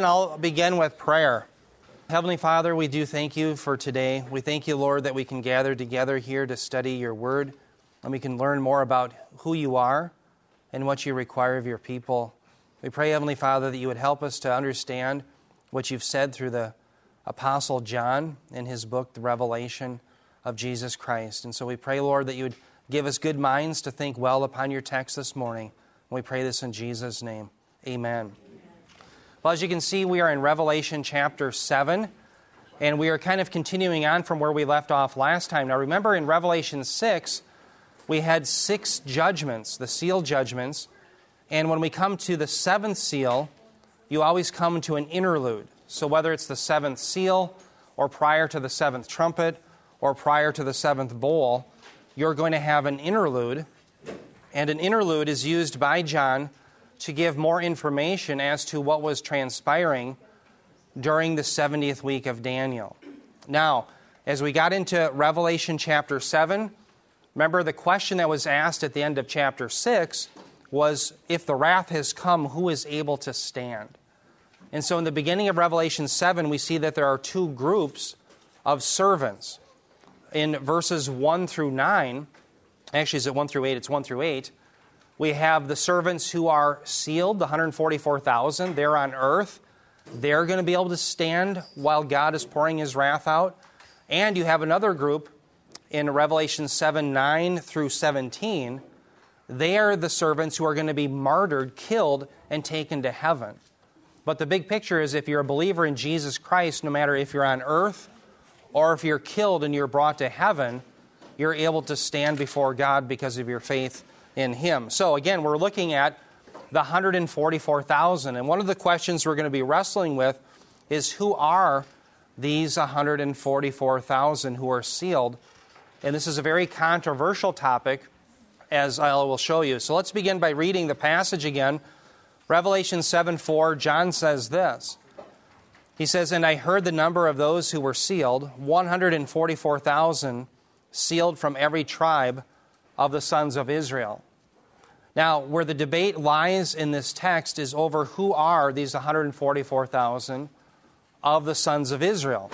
And I'll begin with prayer. Heavenly Father, we do thank you for today. We thank you, Lord, that we can gather together here to study your word and we can learn more about who you are and what you require of your people. We pray, Heavenly Father, that you would help us to understand what you've said through the Apostle John in his book, The Revelation of Jesus Christ. And so we pray, Lord, that you would give us good minds to think well upon your text this morning. We pray this in Jesus' name. Amen. Well, as you can see, we are in Revelation chapter 7, and we are kind of continuing on from where we left off last time. Now, remember in Revelation 6, we had six judgments, the seal judgments. And when we come to the seventh seal, you always come to an interlude. So, whether it's the seventh seal, or prior to the seventh trumpet, or prior to the seventh bowl, you're going to have an interlude. And an interlude is used by John to give more information as to what was transpiring during the 70th week of Daniel. Now, as we got into Revelation chapter 7, remember the question that was asked at the end of chapter 6 was if the wrath has come, who is able to stand? And so in the beginning of Revelation 7, we see that there are two groups of servants. In verses 1 through 9, actually, is it 1 through 8? It's 1 through 8 we have the servants who are sealed, the 144,000. They're on earth. They're going to be able to stand while God is pouring his wrath out. And you have another group in Revelation 7 9 through 17. They are the servants who are going to be martyred, killed, and taken to heaven. But the big picture is if you're a believer in Jesus Christ, no matter if you're on earth or if you're killed and you're brought to heaven, you're able to stand before God because of your faith in him. So again, we're looking at the 144,000. And one of the questions we're going to be wrestling with is who are these 144,000 who are sealed? And this is a very controversial topic, as I will show you. So let's begin by reading the passage again. Revelation 7 4, John says this. He says, And I heard the number of those who were sealed 144,000 sealed from every tribe of the sons of Israel. Now, where the debate lies in this text is over who are these 144,000 of the sons of Israel.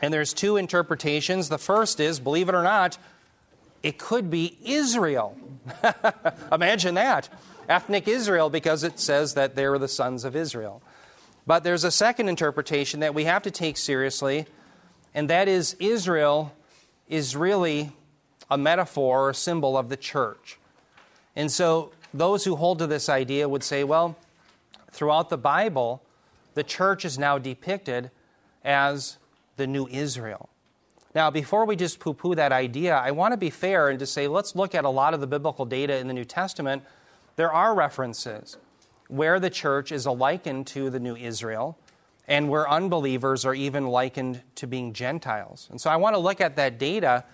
And there's two interpretations. The first is, believe it or not, it could be Israel. Imagine that. Ethnic Israel, because it says that they were the sons of Israel. But there's a second interpretation that we have to take seriously, and that is Israel is really a metaphor or symbol of the church. And so those who hold to this idea would say, well, throughout the Bible, the church is now depicted as the new Israel. Now, before we just poo poo that idea, I want to be fair and to say let's look at a lot of the biblical data in the New Testament. There are references where the church is likened to the new Israel and where unbelievers are even likened to being Gentiles. And so I want to look at that data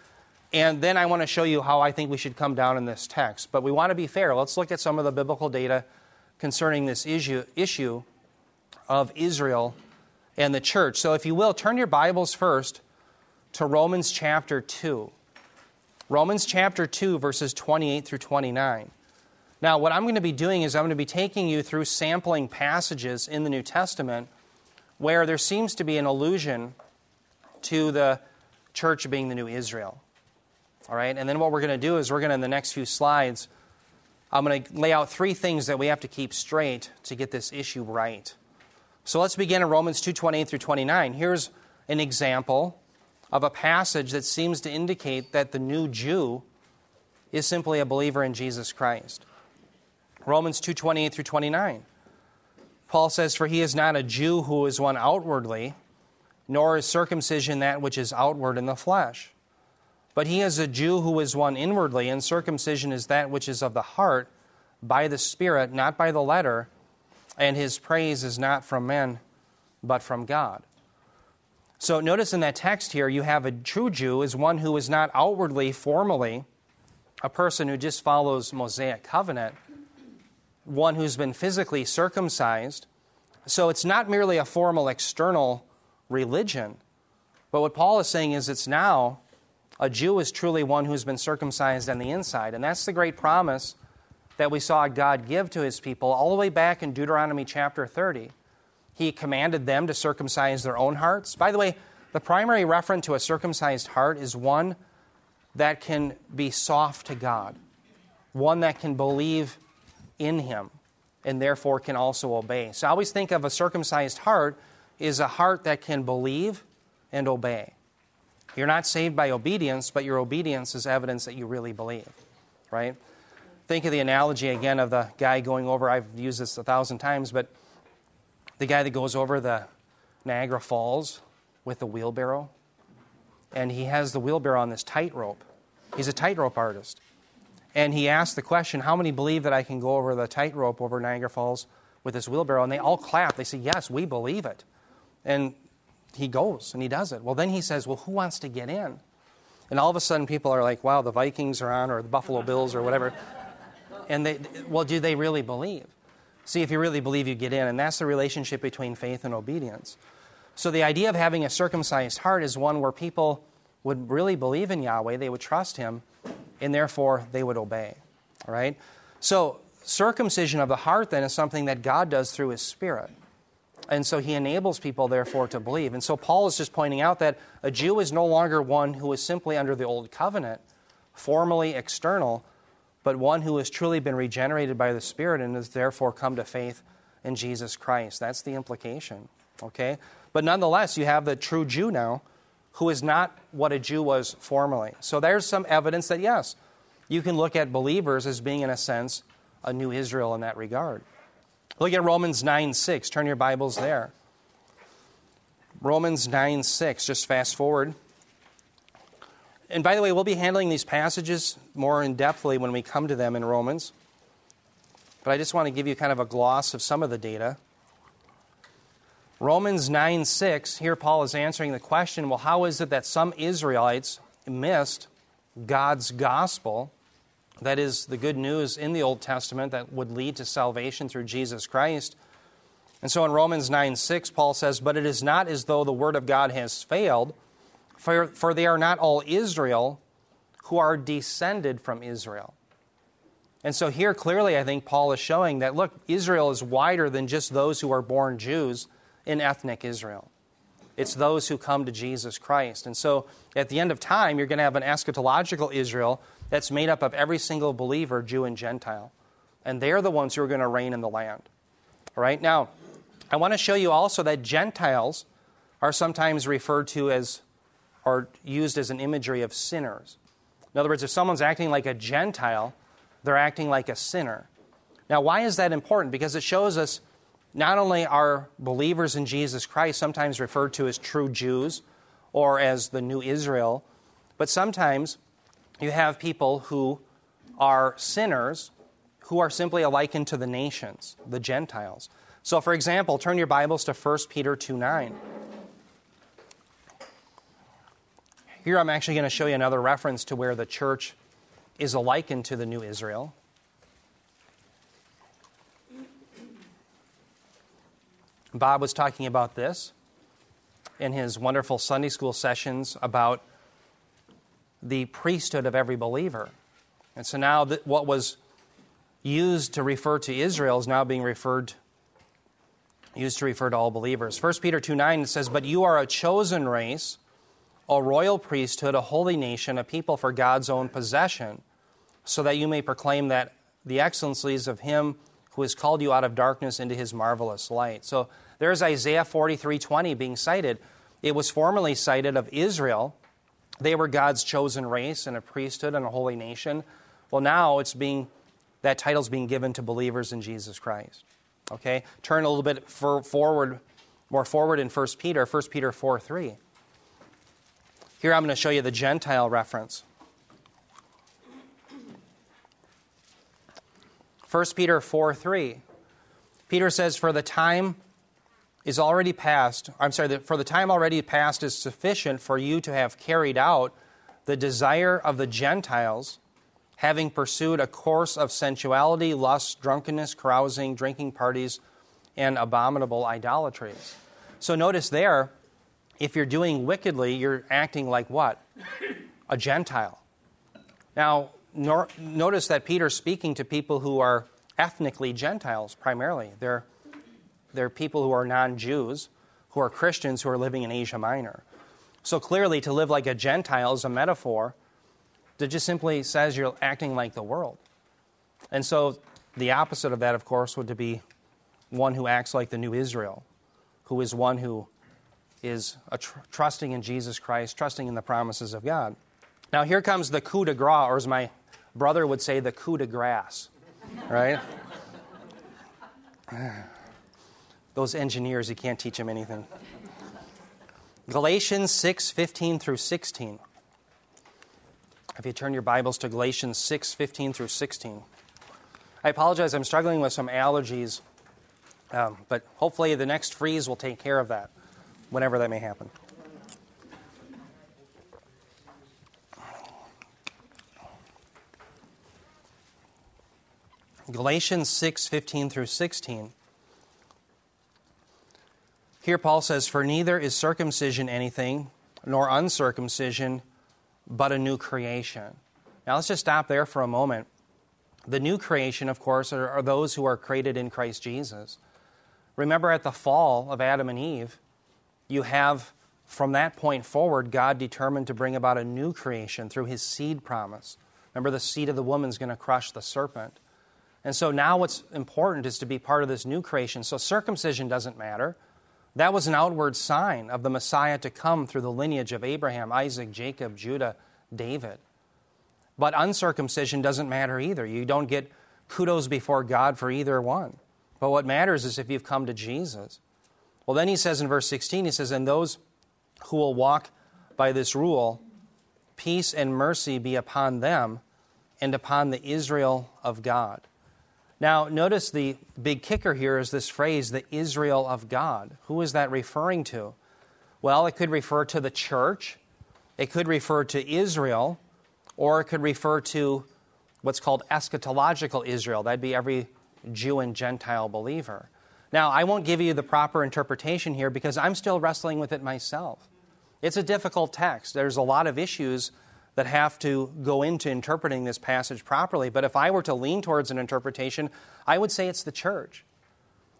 and then I want to show you how I think we should come down in this text. But we want to be fair. Let's look at some of the biblical data concerning this issue, issue of Israel and the church. So, if you will, turn your Bibles first to Romans chapter 2. Romans chapter 2, verses 28 through 29. Now, what I'm going to be doing is I'm going to be taking you through sampling passages in the New Testament where there seems to be an allusion to the church being the new Israel. All right, and then what we're going to do is we're going to, in the next few slides, I'm going to lay out three things that we have to keep straight to get this issue right. So let's begin in Romans 2 28 through 29. Here's an example of a passage that seems to indicate that the new Jew is simply a believer in Jesus Christ. Romans 2 28 through 29. Paul says, For he is not a Jew who is one outwardly, nor is circumcision that which is outward in the flesh but he is a Jew who is one inwardly, and circumcision is that which is of the heart, by the Spirit, not by the letter, and his praise is not from men, but from God. So notice in that text here, you have a true Jew is one who is not outwardly, formally, a person who just follows Mosaic covenant, one who's been physically circumcised. So it's not merely a formal external religion, but what Paul is saying is it's now a Jew is truly one who's been circumcised on the inside. And that's the great promise that we saw God give to his people all the way back in Deuteronomy chapter 30. He commanded them to circumcise their own hearts. By the way, the primary reference to a circumcised heart is one that can be soft to God, one that can believe in Him and therefore can also obey. So I always think of a circumcised heart is a heart that can believe and obey. You're not saved by obedience, but your obedience is evidence that you really believe, right? Think of the analogy again of the guy going over, I've used this a thousand times, but the guy that goes over the Niagara Falls with the wheelbarrow, and he has the wheelbarrow on this tightrope. He's a tightrope artist. And he asked the question, How many believe that I can go over the tightrope over Niagara Falls with this wheelbarrow? And they all clap. They say, Yes, we believe it. And he goes and he does it. Well, then he says, Well, who wants to get in? And all of a sudden, people are like, Wow, the Vikings are on, or the Buffalo Bills, or whatever. And they, well, do they really believe? See, if you really believe, you get in. And that's the relationship between faith and obedience. So the idea of having a circumcised heart is one where people would really believe in Yahweh, they would trust Him, and therefore they would obey. All right? So, circumcision of the heart then is something that God does through His Spirit. And so he enables people, therefore, to believe. And so Paul is just pointing out that a Jew is no longer one who is simply under the old covenant, formally external, but one who has truly been regenerated by the Spirit and has therefore come to faith in Jesus Christ. That's the implication. Okay? But nonetheless, you have the true Jew now who is not what a Jew was formerly. So there's some evidence that, yes, you can look at believers as being, in a sense, a new Israel in that regard. Look at Romans 9 6. Turn your Bibles there. Romans 9 6. Just fast forward. And by the way, we'll be handling these passages more in depthly when we come to them in Romans. But I just want to give you kind of a gloss of some of the data. Romans 9 6, here Paul is answering the question well, how is it that some Israelites missed God's gospel? That is the good news in the Old Testament that would lead to salvation through Jesus Christ. And so in Romans 9 6, Paul says, But it is not as though the word of God has failed, for, for they are not all Israel who are descended from Israel. And so here clearly I think Paul is showing that, look, Israel is wider than just those who are born Jews in ethnic Israel. It's those who come to Jesus Christ. And so at the end of time, you're going to have an eschatological Israel that's made up of every single believer, Jew and Gentile. And they're the ones who are going to reign in the land. All right? Now, I want to show you also that Gentiles are sometimes referred to as or used as an imagery of sinners. In other words, if someone's acting like a Gentile, they're acting like a sinner. Now, why is that important? Because it shows us not only are believers in Jesus Christ sometimes referred to as true Jews or as the new Israel, but sometimes you have people who are sinners who are simply likened to the nations, the Gentiles. So, for example, turn your Bibles to 1 Peter 2 9. Here I'm actually going to show you another reference to where the church is likened to the new Israel. Bob was talking about this in his wonderful Sunday school sessions about the priesthood of every believer. And so now what was used to refer to Israel is now being referred used to refer to all believers. 1 Peter 2 9 says, But you are a chosen race, a royal priesthood, a holy nation, a people for God's own possession, so that you may proclaim that the excellencies of him who has called you out of darkness into his marvelous light. So there's Isaiah 43:20 being cited. It was formerly cited of Israel. They were God's chosen race and a priesthood and a holy nation. Well, now it's being that title's being given to believers in Jesus Christ. Okay? Turn a little bit for, forward, more forward in 1 Peter, 1 Peter 4 3. Here I'm going to show you the Gentile reference. 1 Peter 4 3. Peter says, For the time is already past, I'm sorry, for the time already past is sufficient for you to have carried out the desire of the Gentiles, having pursued a course of sensuality, lust, drunkenness, carousing, drinking parties, and abominable idolatries. So notice there, if you're doing wickedly, you're acting like what? A Gentile. Now, nor, notice that Peter's speaking to people who are ethnically Gentiles primarily. They're they're people who are non Jews, who are Christians who are living in Asia Minor. So clearly, to live like a Gentile is a metaphor that just simply says you're acting like the world. And so the opposite of that, of course, would to be one who acts like the new Israel, who is one who is tr- trusting in Jesus Christ, trusting in the promises of God. Now, here comes the coup de grace, or as my brother would say, the coup de grace, right? Those engineers, you can't teach them anything. Galatians 6 15 through 16. If you turn your Bibles to Galatians 6 15 through 16. I apologize, I'm struggling with some allergies, um, but hopefully the next freeze will take care of that, whenever that may happen. Galatians 6 15 through 16. Here Paul says, For neither is circumcision anything, nor uncircumcision, but a new creation. Now let's just stop there for a moment. The new creation, of course, are, are those who are created in Christ Jesus. Remember at the fall of Adam and Eve, you have from that point forward, God determined to bring about a new creation through his seed promise. Remember, the seed of the woman is going to crush the serpent. And so now what's important is to be part of this new creation. So circumcision doesn't matter. That was an outward sign of the Messiah to come through the lineage of Abraham, Isaac, Jacob, Judah, David. But uncircumcision doesn't matter either. You don't get kudos before God for either one. But what matters is if you've come to Jesus. Well, then he says in verse 16, he says, And those who will walk by this rule, peace and mercy be upon them and upon the Israel of God. Now, notice the big kicker here is this phrase, the Israel of God. Who is that referring to? Well, it could refer to the church, it could refer to Israel, or it could refer to what's called eschatological Israel. That'd be every Jew and Gentile believer. Now, I won't give you the proper interpretation here because I'm still wrestling with it myself. It's a difficult text. There's a lot of issues that have to go into interpreting this passage properly. But if I were to lean towards an interpretation, I would say it's the church.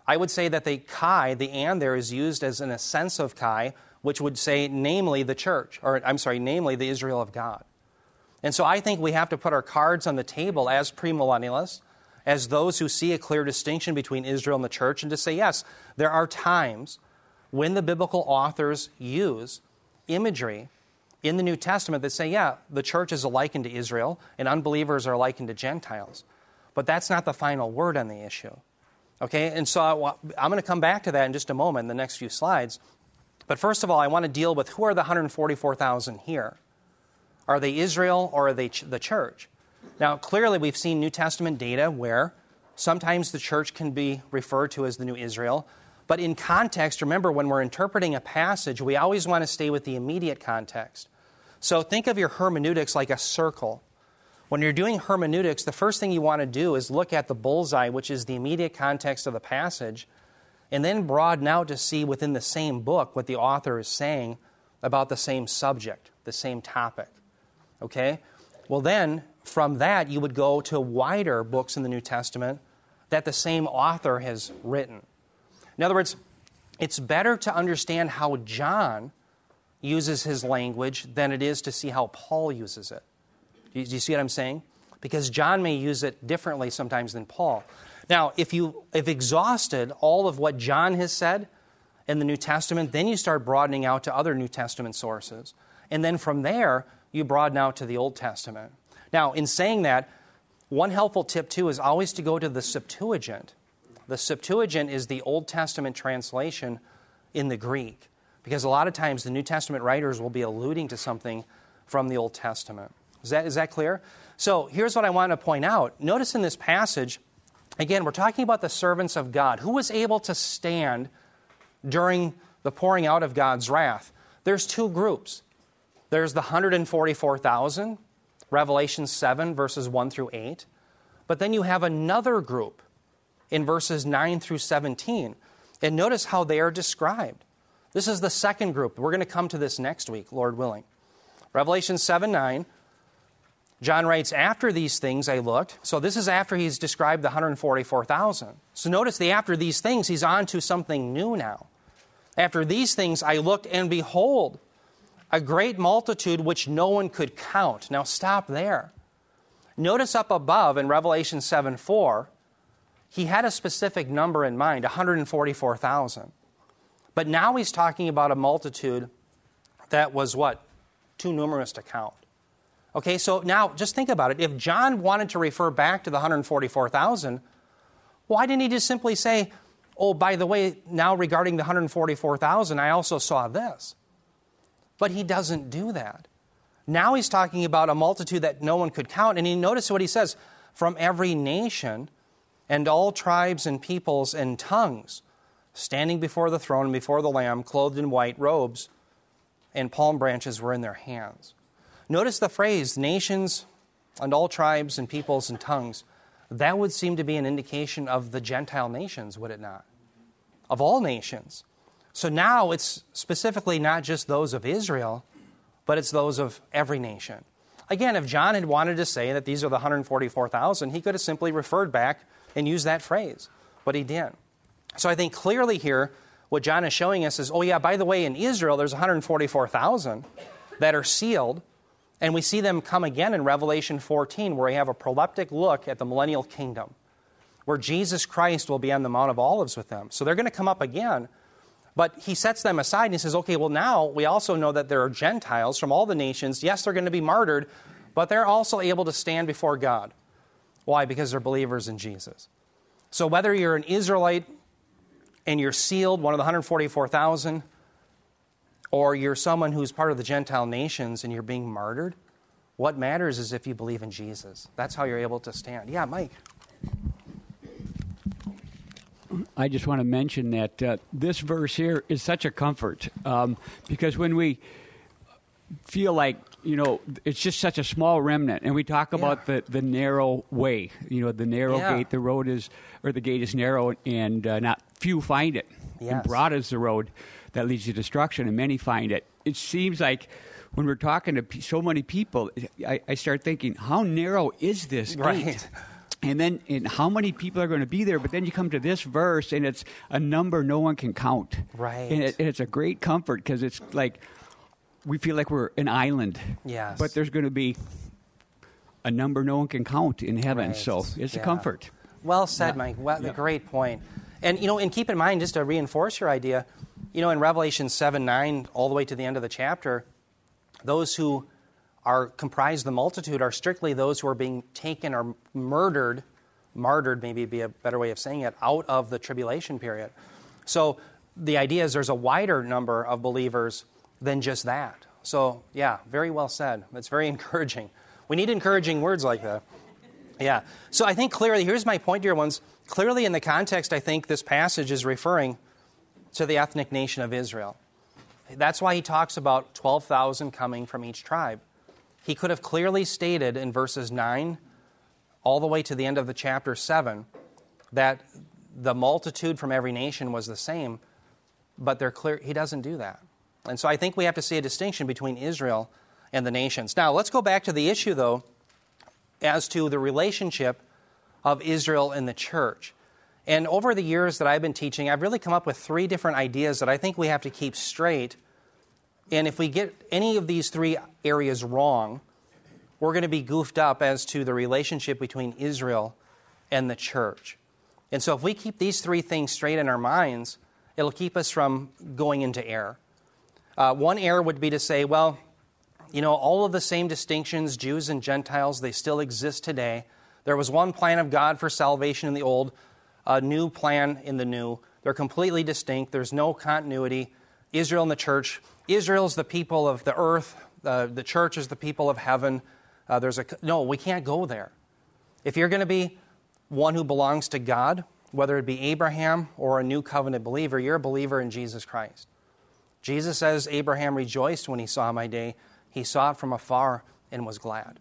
I would say that the kai, the and there, is used as an of kai, which would say, namely, the church, or I'm sorry, namely, the Israel of God. And so I think we have to put our cards on the table as premillennialists, as those who see a clear distinction between Israel and the church, and to say, yes, there are times when the biblical authors use imagery in the New Testament that say, yeah, the church is likened to Israel and unbelievers are likened to Gentiles. But that's not the final word on the issue. Okay, and so I'm going to come back to that in just a moment in the next few slides. But first of all, I want to deal with who are the 144,000 here? Are they Israel or are they the church? Now, clearly, we've seen New Testament data where sometimes the church can be referred to as the new Israel. But in context, remember, when we're interpreting a passage, we always want to stay with the immediate context. So think of your hermeneutics like a circle. When you're doing hermeneutics, the first thing you want to do is look at the bullseye, which is the immediate context of the passage, and then broaden out to see within the same book what the author is saying about the same subject, the same topic. Okay? Well, then, from that, you would go to wider books in the New Testament that the same author has written. In other words, it's better to understand how John uses his language than it is to see how Paul uses it. Do you, do you see what I'm saying? Because John may use it differently sometimes than Paul. Now, if you have exhausted all of what John has said in the New Testament, then you start broadening out to other New Testament sources. And then from there, you broaden out to the Old Testament. Now, in saying that, one helpful tip too is always to go to the Septuagint. The Septuagint is the Old Testament translation in the Greek, because a lot of times the New Testament writers will be alluding to something from the Old Testament. Is that, is that clear? So here's what I want to point out. Notice in this passage, again, we're talking about the servants of God. Who was able to stand during the pouring out of God's wrath? There's two groups there's the 144,000, Revelation 7, verses 1 through 8. But then you have another group in verses 9 through 17. And notice how they are described. This is the second group. We're going to come to this next week, Lord willing. Revelation 7 9. John writes, After these things I looked. So this is after he's described the 144,000. So notice the after these things, he's on to something new now. After these things I looked, and behold, a great multitude which no one could count. Now stop there. Notice up above in Revelation 7 4, he had a specific number in mind 144,000. But now he's talking about a multitude that was what? Too numerous to count. Okay, so now just think about it. If John wanted to refer back to the 144,000, why didn't he just simply say, oh, by the way, now regarding the 144,000, I also saw this? But he doesn't do that. Now he's talking about a multitude that no one could count. And he notice what he says from every nation and all tribes and peoples and tongues, standing before the throne and before the Lamb, clothed in white robes, and palm branches were in their hands. Notice the phrase, nations and all tribes and peoples and tongues. That would seem to be an indication of the Gentile nations, would it not? Of all nations. So now it's specifically not just those of Israel, but it's those of every nation. Again, if John had wanted to say that these are the 144,000, he could have simply referred back and use that phrase, but he didn't. So I think clearly here, what John is showing us is oh, yeah, by the way, in Israel, there's 144,000 that are sealed, and we see them come again in Revelation 14, where we have a proleptic look at the millennial kingdom, where Jesus Christ will be on the Mount of Olives with them. So they're going to come up again. But he sets them aside and he says, okay, well, now we also know that there are Gentiles from all the nations. Yes, they're going to be martyred, but they're also able to stand before God. Why? Because they're believers in Jesus. So whether you're an Israelite and you're sealed, one of the 144,000, or you're someone who's part of the Gentile nations and you're being martyred, what matters is if you believe in Jesus. That's how you're able to stand. Yeah, Mike. I just want to mention that uh, this verse here is such a comfort um, because when we feel like you know it's just such a small remnant. And we talk yeah. about the, the narrow way you know the narrow yeah. gate. The road is or the gate is narrow and uh, not few find it. Yes. and broad is the road that leads to destruction and many find it. It seems like when we're talking to so many people i, I start thinking how narrow is this gate? Right and then and how many people are going to be there? But then you come to this verse and it's a number no one can count. Right. And, it, and it's a great comfort because it's like we feel like we're an island yes but there's going to be a number no one can count in heaven right. so it's yeah. a comfort well said yeah. mike well, yeah. great point. and you know and keep in mind just to reinforce your idea you know in revelation 7 9 all the way to the end of the chapter those who are comprised the multitude are strictly those who are being taken or murdered, martyred maybe be a better way of saying it, out of the tribulation period. So the idea is there's a wider number of believers than just that. So yeah, very well said. It's very encouraging. We need encouraging words like that. Yeah. So I think clearly, here's my point, dear ones. Clearly, in the context, I think this passage is referring to the ethnic nation of Israel. That's why he talks about 12,000 coming from each tribe. He could have clearly stated in verses 9 all the way to the end of the chapter 7 that the multitude from every nation was the same, but they're clear he doesn't do that. And so I think we have to see a distinction between Israel and the nations. Now, let's go back to the issue though as to the relationship of Israel and the church. And over the years that I've been teaching, I've really come up with three different ideas that I think we have to keep straight and if we get any of these three areas wrong, we're going to be goofed up as to the relationship between Israel and the church. And so, if we keep these three things straight in our minds, it'll keep us from going into error. Uh, one error would be to say, well, you know, all of the same distinctions, Jews and Gentiles, they still exist today. There was one plan of God for salvation in the old, a new plan in the new. They're completely distinct, there's no continuity. Israel and the church Israel is the people of the earth, uh, the church is the people of heaven. Uh, there's a no, we can't go there. If you're going to be one who belongs to God, whether it be Abraham or a new covenant believer, you're a believer in Jesus Christ. Jesus says, Abraham rejoiced when he saw my day. He saw it from afar and was glad.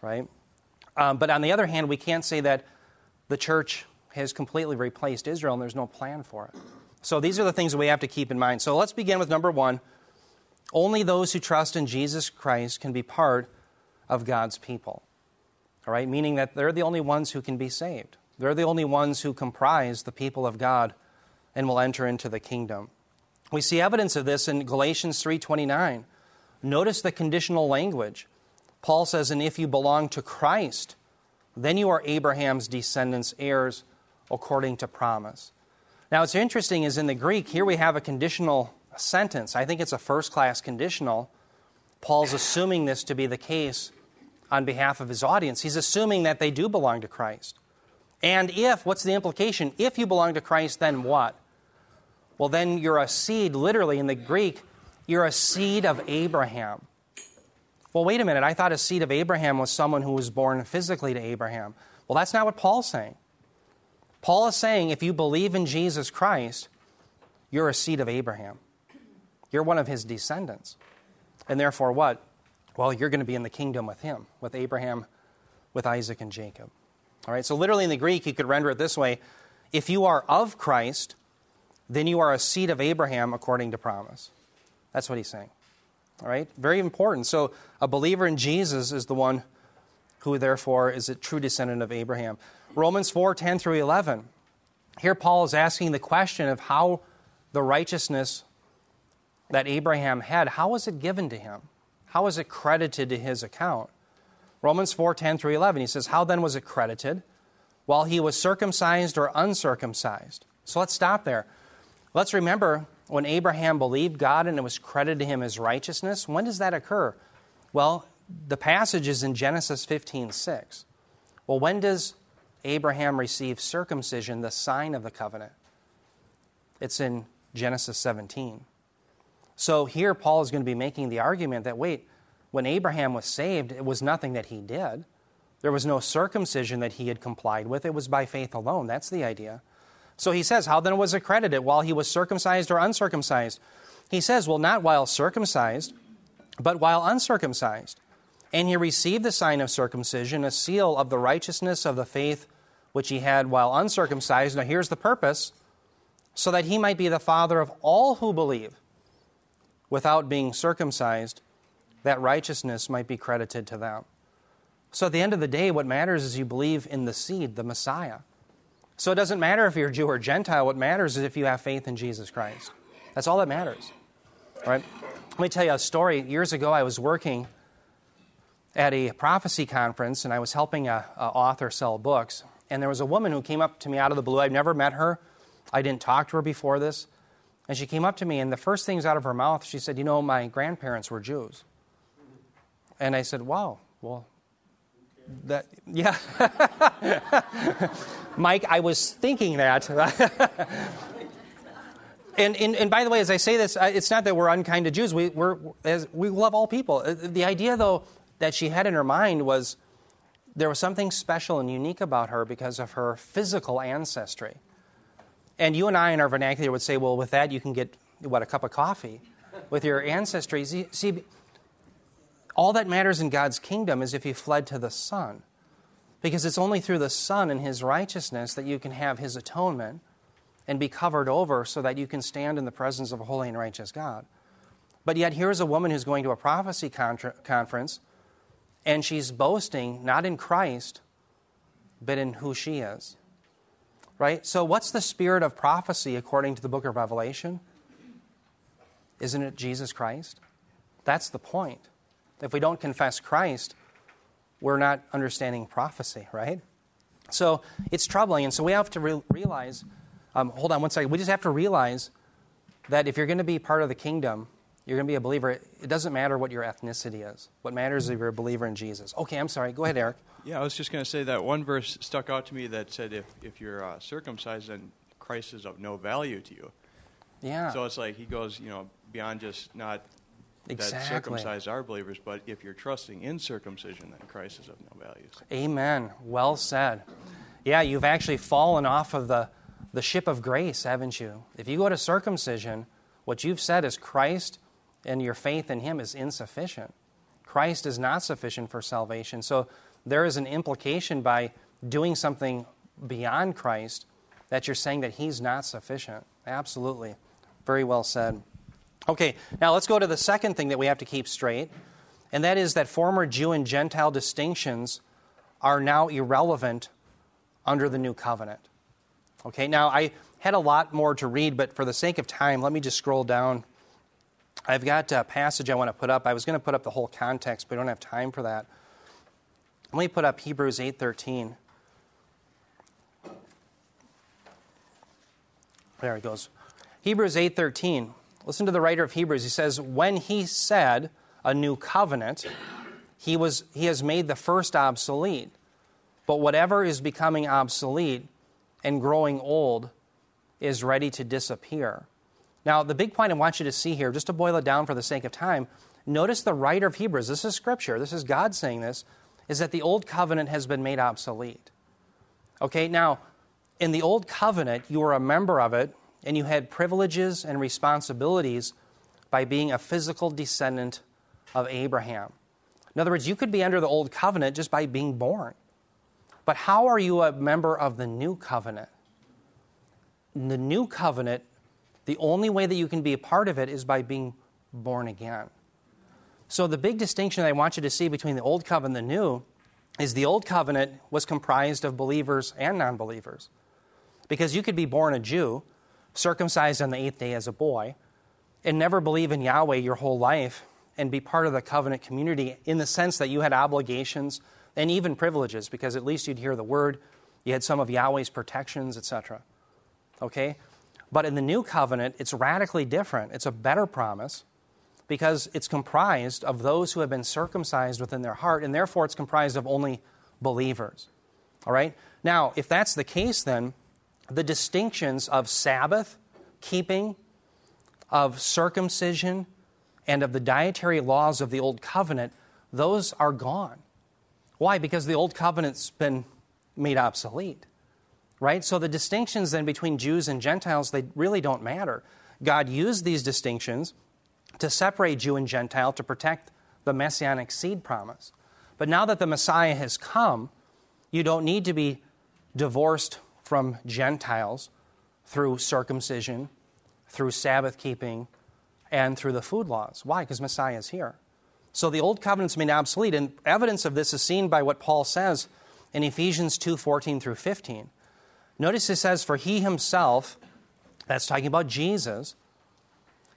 Right? Um, but on the other hand, we can't say that the church has completely replaced Israel and there's no plan for it. So these are the things that we have to keep in mind. So let's begin with number one only those who trust in Jesus Christ can be part of God's people. All right, meaning that they're the only ones who can be saved. They're the only ones who comprise the people of God and will enter into the kingdom. We see evidence of this in Galatians 3:29. Notice the conditional language. Paul says, "And if you belong to Christ, then you are Abraham's descendants, heirs according to promise." Now, what's interesting is in the Greek, here we have a conditional sentence. I think it's a first class conditional. Paul's assuming this to be the case on behalf of his audience. He's assuming that they do belong to Christ. And if, what's the implication? If you belong to Christ, then what? Well, then you're a seed, literally in the Greek, you're a seed of Abraham. Well, wait a minute. I thought a seed of Abraham was someone who was born physically to Abraham. Well, that's not what Paul's saying. Paul is saying if you believe in Jesus Christ, you're a seed of Abraham. You're one of his descendants. And therefore, what? Well, you're going to be in the kingdom with him, with Abraham, with Isaac, and Jacob. All right, so literally in the Greek, you could render it this way if you are of Christ, then you are a seed of Abraham according to promise. That's what he's saying. All right, very important. So a believer in Jesus is the one who, therefore, is a true descendant of Abraham. Romans 4 10 through 11. Here, Paul is asking the question of how the righteousness that Abraham had, how was it given to him? How was it credited to his account? Romans 4 10 through 11. He says, How then was it credited? While he was circumcised or uncircumcised? So let's stop there. Let's remember when Abraham believed God and it was credited to him as righteousness. When does that occur? Well, the passage is in Genesis 15 6. Well, when does Abraham receive circumcision, the sign of the covenant? It's in Genesis 17. So here, Paul is going to be making the argument that wait, when Abraham was saved, it was nothing that he did. There was no circumcision that he had complied with. It was by faith alone. That's the idea. So he says, How then was it credited? While he was circumcised or uncircumcised? He says, Well, not while circumcised, but while uncircumcised. And he received the sign of circumcision, a seal of the righteousness of the faith which he had while uncircumcised. Now, here's the purpose so that he might be the father of all who believe without being circumcised, that righteousness might be credited to them. So at the end of the day, what matters is you believe in the seed, the Messiah. So it doesn't matter if you're Jew or Gentile. What matters is if you have faith in Jesus Christ. That's all that matters. All right? Let me tell you a story. Years ago, I was working at a prophecy conference, and I was helping a, author sell books. And there was a woman who came up to me out of the blue. I'd never met her. I didn't talk to her before this. And she came up to me, and the first things out of her mouth, she said, You know, my grandparents were Jews. And I said, Wow, well, that, yeah. Mike, I was thinking that. and, and, and, by the way, as I say this, it's not that we're unkind to Jews. We, we're, as, we love all people. Uh, the idea, though, that she had in her mind was there was something special and unique about her because of her physical ancestry. And you and I in our vernacular would say, well, with that you can get, what, a cup of coffee with your ancestry. See, all that matters in God's kingdom is if you fled to the Son. Because it's only through the Son and His righteousness that you can have His atonement and be covered over so that you can stand in the presence of a holy and righteous God. But yet, here's a woman who's going to a prophecy contra- conference and she's boasting not in Christ, but in who she is right? So, what's the spirit of prophecy according to the book of Revelation? Isn't it Jesus Christ? That's the point. If we don't confess Christ, we're not understanding prophecy, right? So, it's troubling. And so, we have to re- realize um, hold on one second. We just have to realize that if you're going to be part of the kingdom, you're going to be a believer. It doesn't matter what your ethnicity is. What matters is if you're a believer in Jesus. Okay, I'm sorry. Go ahead, Eric. Yeah, I was just going to say that one verse stuck out to me that said if, if you're uh, circumcised, then Christ is of no value to you. Yeah. So it's like he goes, you know, beyond just not exactly. that circumcised are believers, but if you're trusting in circumcision, then Christ is of no value. Amen. Well said. Yeah, you've actually fallen off of the, the ship of grace, haven't you? If you go to circumcision, what you've said is Christ and your faith in Him is insufficient. Christ is not sufficient for salvation. So there is an implication by doing something beyond Christ that you're saying that He's not sufficient. Absolutely. Very well said. Okay, now let's go to the second thing that we have to keep straight. and that is that former Jew and Gentile distinctions are now irrelevant under the new covenant. Okay, now I had a lot more to read, but for the sake of time, let me just scroll down. I've got a passage I want to put up. I was going to put up the whole context, but I don't have time for that. Let me put up Hebrews 8:13. There it goes. Hebrews 8:13. Listen to the writer of Hebrews. He says, "When he said a new covenant, he was he has made the first obsolete. But whatever is becoming obsolete and growing old is ready to disappear." Now, the big point I want you to see here, just to boil it down for the sake of time, notice the writer of Hebrews, this is scripture, this is God saying this, is that the old covenant has been made obsolete. Okay, now, in the old covenant, you were a member of it, and you had privileges and responsibilities by being a physical descendant of Abraham. In other words, you could be under the old covenant just by being born. But how are you a member of the new covenant? In the new covenant, the only way that you can be a part of it is by being born again. So, the big distinction that I want you to see between the old covenant and the new is the old covenant was comprised of believers and non believers. Because you could be born a Jew, circumcised on the eighth day as a boy, and never believe in Yahweh your whole life and be part of the covenant community in the sense that you had obligations and even privileges, because at least you'd hear the word, you had some of Yahweh's protections, etc. Okay? But in the new covenant, it's radically different. It's a better promise because it's comprised of those who have been circumcised within their heart, and therefore it's comprised of only believers. All right? Now, if that's the case, then the distinctions of Sabbath keeping, of circumcision, and of the dietary laws of the Old Covenant, those are gone. Why? Because the Old Covenant's been made obsolete. Right? So the distinctions then between Jews and Gentiles, they really don't matter. God used these distinctions to separate Jew and Gentile to protect the messianic seed promise. But now that the Messiah has come, you don't need to be divorced from Gentiles through circumcision, through Sabbath keeping, and through the food laws. Why? Because Messiah is here. So the old covenant's made obsolete, and evidence of this is seen by what Paul says in Ephesians 2 14 through 15. Notice it says, For he himself, that's talking about Jesus,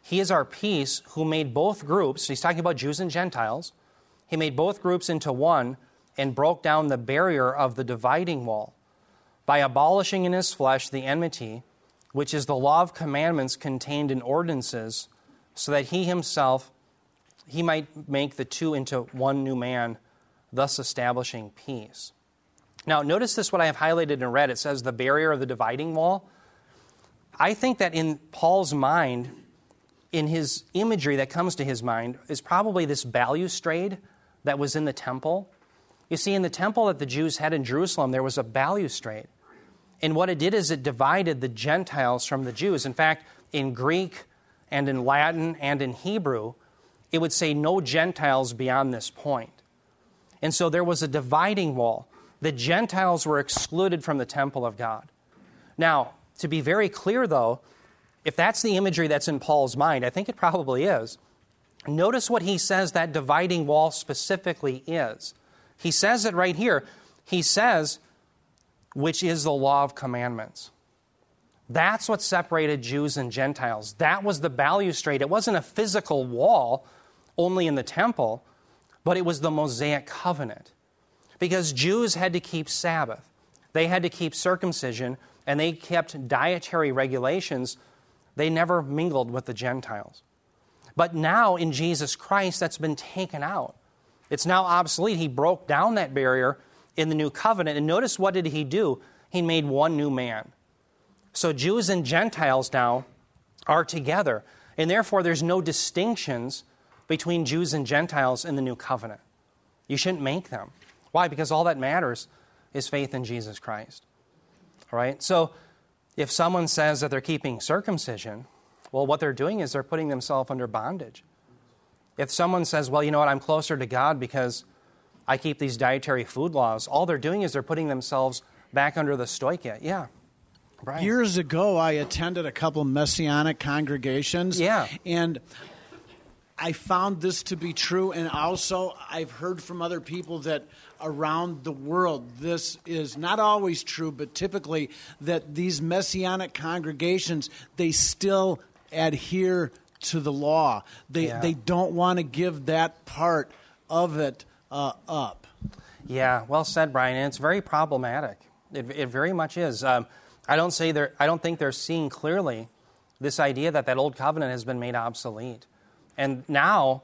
he is our peace who made both groups, he's talking about Jews and Gentiles, he made both groups into one and broke down the barrier of the dividing wall by abolishing in his flesh the enmity, which is the law of commandments contained in ordinances, so that he himself he might make the two into one new man, thus establishing peace. Now, notice this what I have highlighted in red. It says the barrier of the dividing wall. I think that in Paul's mind, in his imagery that comes to his mind, is probably this balustrade that was in the temple. You see, in the temple that the Jews had in Jerusalem, there was a balustrade. And what it did is it divided the Gentiles from the Jews. In fact, in Greek and in Latin and in Hebrew, it would say no Gentiles beyond this point. And so there was a dividing wall. The Gentiles were excluded from the temple of God. Now, to be very clear, though, if that's the imagery that's in Paul's mind, I think it probably is. Notice what he says that dividing wall specifically is. He says it right here. He says, which is the law of commandments. That's what separated Jews and Gentiles. That was the balustrade. It wasn't a physical wall only in the temple, but it was the Mosaic covenant. Because Jews had to keep Sabbath, they had to keep circumcision, and they kept dietary regulations. They never mingled with the Gentiles. But now in Jesus Christ, that's been taken out. It's now obsolete. He broke down that barrier in the new covenant. And notice what did he do? He made one new man. So Jews and Gentiles now are together. And therefore, there's no distinctions between Jews and Gentiles in the new covenant. You shouldn't make them. Why? Because all that matters is faith in Jesus Christ. All right? So if someone says that they're keeping circumcision, well, what they're doing is they're putting themselves under bondage. If someone says, well, you know what, I'm closer to God because I keep these dietary food laws. All they're doing is they're putting themselves back under the stoicheia. Yeah. Brian. Years ago, I attended a couple messianic congregations. Yeah. And I found this to be true, and also I've heard from other people that around the world this is not always true, but typically that these messianic congregations they still adhere to the law. They Yeah. they don't want to give that part of it uh, up. Yeah, well said, Brian. And it's very problematic. It, it very much is. Um, I don't say they're, I don't think they're seeing clearly this idea that that old covenant has been made obsolete, and now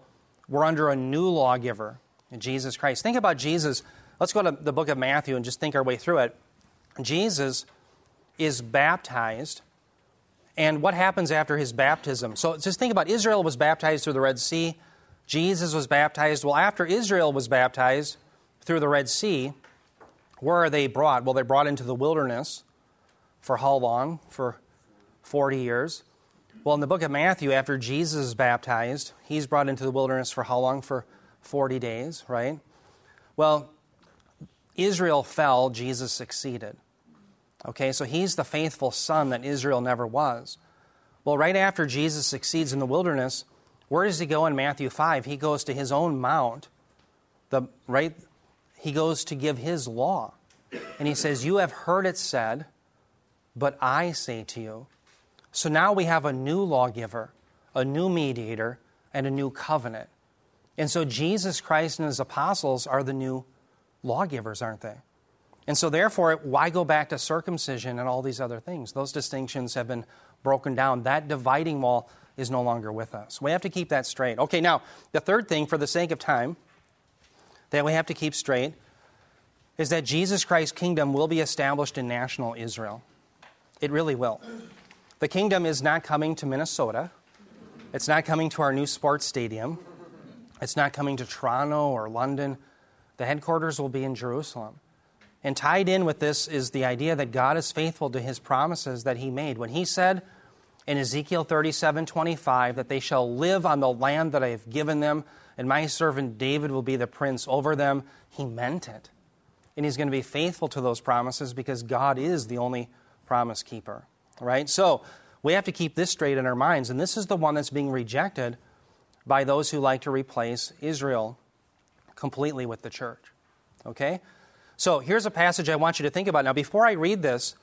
we're under a new lawgiver, Jesus Christ. Think about Jesus. Let's go to the book of Matthew and just think our way through it. Jesus is baptized, and what happens after his baptism? So just think about Israel was baptized through the Red Sea. Jesus was baptized. Well, after Israel was baptized through the Red Sea, where are they brought? Well, they're brought into the wilderness for how long? For 40 years. Well, in the book of Matthew, after Jesus is baptized, he's brought into the wilderness for how long? For 40 days, right? Well, Israel fell, Jesus succeeded. Okay, so he's the faithful son that Israel never was. Well, right after Jesus succeeds in the wilderness, where does he go in Matthew 5? He goes to his own mount, the, right? He goes to give his law. And he says, You have heard it said, but I say to you. So now we have a new lawgiver, a new mediator, and a new covenant. And so Jesus Christ and his apostles are the new lawgivers, aren't they? And so, therefore, why go back to circumcision and all these other things? Those distinctions have been broken down. That dividing wall is no longer with us. We have to keep that straight. Okay, now, the third thing, for the sake of time, that we have to keep straight is that Jesus Christ's kingdom will be established in national Israel. It really will. The kingdom is not coming to Minnesota, it's not coming to our new sports stadium, it's not coming to Toronto or London. The headquarters will be in Jerusalem. And tied in with this is the idea that God is faithful to his promises that he made. When he said in Ezekiel 37 25 that they shall live on the land that I have given them, and my servant David will be the prince over them, he meant it. And he's going to be faithful to those promises because God is the only promise keeper. Right? So we have to keep this straight in our minds. And this is the one that's being rejected by those who like to replace Israel completely with the church. Okay? So here's a passage I want you to think about. Now, before I read this,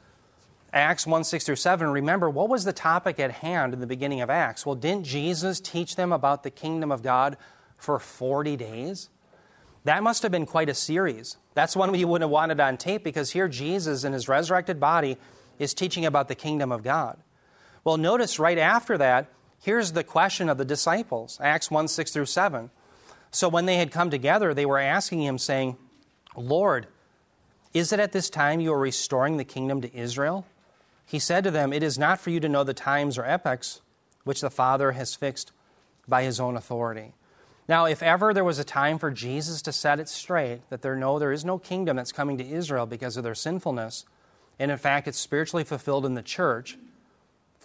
Acts 1 6 through 7, remember what was the topic at hand in the beginning of Acts? Well, didn't Jesus teach them about the kingdom of God for 40 days? That must have been quite a series. That's one we wouldn't have wanted on tape because here Jesus in his resurrected body is teaching about the kingdom of God. Well, notice right after that, here's the question of the disciples Acts 1 6 through 7. So when they had come together, they were asking him, saying, Lord, is it at this time you are restoring the kingdom to Israel? He said to them, It is not for you to know the times or epochs which the Father has fixed by his own authority. Now, if ever there was a time for Jesus to set it straight that there no there is no kingdom that's coming to Israel because of their sinfulness, and in fact it's spiritually fulfilled in the church,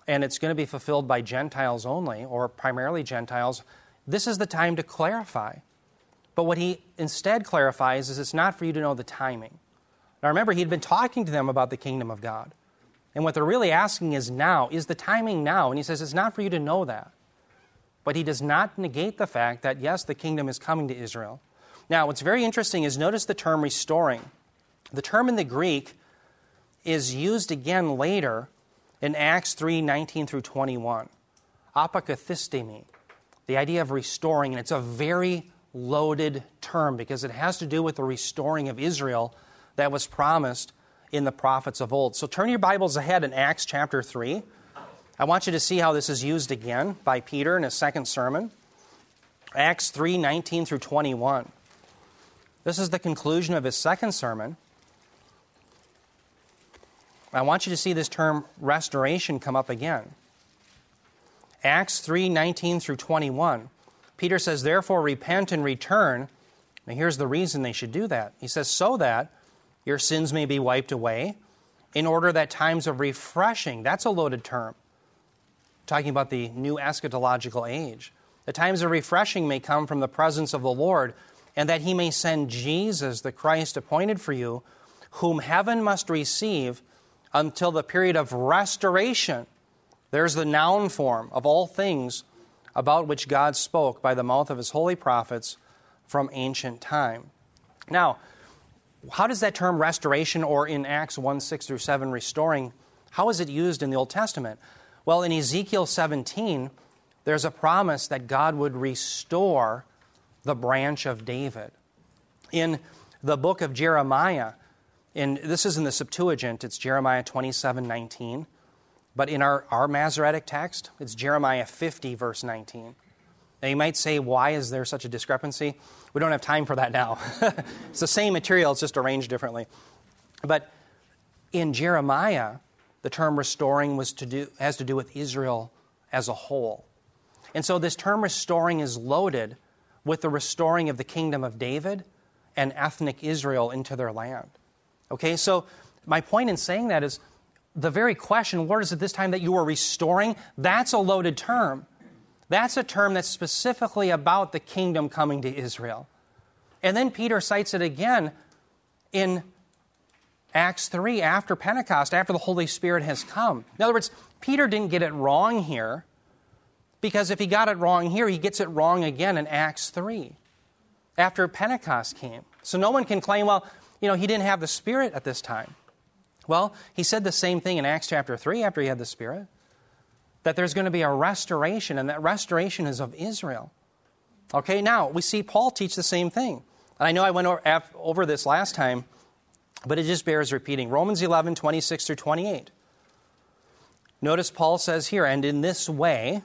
and it's going to be fulfilled by Gentiles only, or primarily Gentiles, this is the time to clarify. But what he instead clarifies is it's not for you to know the timing. Now remember, he'd been talking to them about the kingdom of God. And what they're really asking is now, is the timing now? And he says it's not for you to know that. But he does not negate the fact that, yes, the kingdom is coming to Israel. Now, what's very interesting is notice the term restoring. The term in the Greek is used again later in Acts 3 19 through 21. Apokathistemi, the idea of restoring, and it's a very loaded term because it has to do with the restoring of Israel that was promised in the prophets of old. So turn your Bibles ahead in Acts chapter 3. I want you to see how this is used again by Peter in his second sermon. Acts 3 19 through 21. This is the conclusion of his second sermon. I want you to see this term restoration come up again. Acts 3 19 through 21. Peter says, Therefore, repent and return. Now, here's the reason they should do that. He says, So that your sins may be wiped away, in order that times of refreshing, that's a loaded term, talking about the new eschatological age, the times of refreshing may come from the presence of the Lord, and that he may send Jesus, the Christ appointed for you, whom heaven must receive until the period of restoration. There's the noun form of all things about which God spoke by the mouth of his holy prophets from ancient time. Now, how does that term restoration, or in Acts 1 6 through 7, restoring, how is it used in the Old Testament? Well, in Ezekiel 17, there's a promise that God would restore the branch of David. In the book of Jeremiah, in, this is in the Septuagint, it's Jeremiah 27 19. But in our, our Masoretic text, it's Jeremiah 50, verse 19. Now you might say, why is there such a discrepancy? We don't have time for that now. it's the same material, it's just arranged differently. But in Jeremiah, the term restoring was to do, has to do with Israel as a whole. And so this term restoring is loaded with the restoring of the kingdom of David and ethnic Israel into their land. Okay, so my point in saying that is the very question, Lord, is it this time that you are restoring? That's a loaded term. That's a term that's specifically about the kingdom coming to Israel. And then Peter cites it again in Acts 3 after Pentecost, after the Holy Spirit has come. In other words, Peter didn't get it wrong here because if he got it wrong here, he gets it wrong again in Acts 3 after Pentecost came. So no one can claim, well, you know, he didn't have the Spirit at this time. Well, he said the same thing in Acts chapter 3 after he had the Spirit that there's going to be a restoration, and that restoration is of Israel. Okay, now we see Paul teach the same thing. And I know I went over this last time, but it just bears repeating. Romans 11, 26 through 28. Notice Paul says here, and in this way,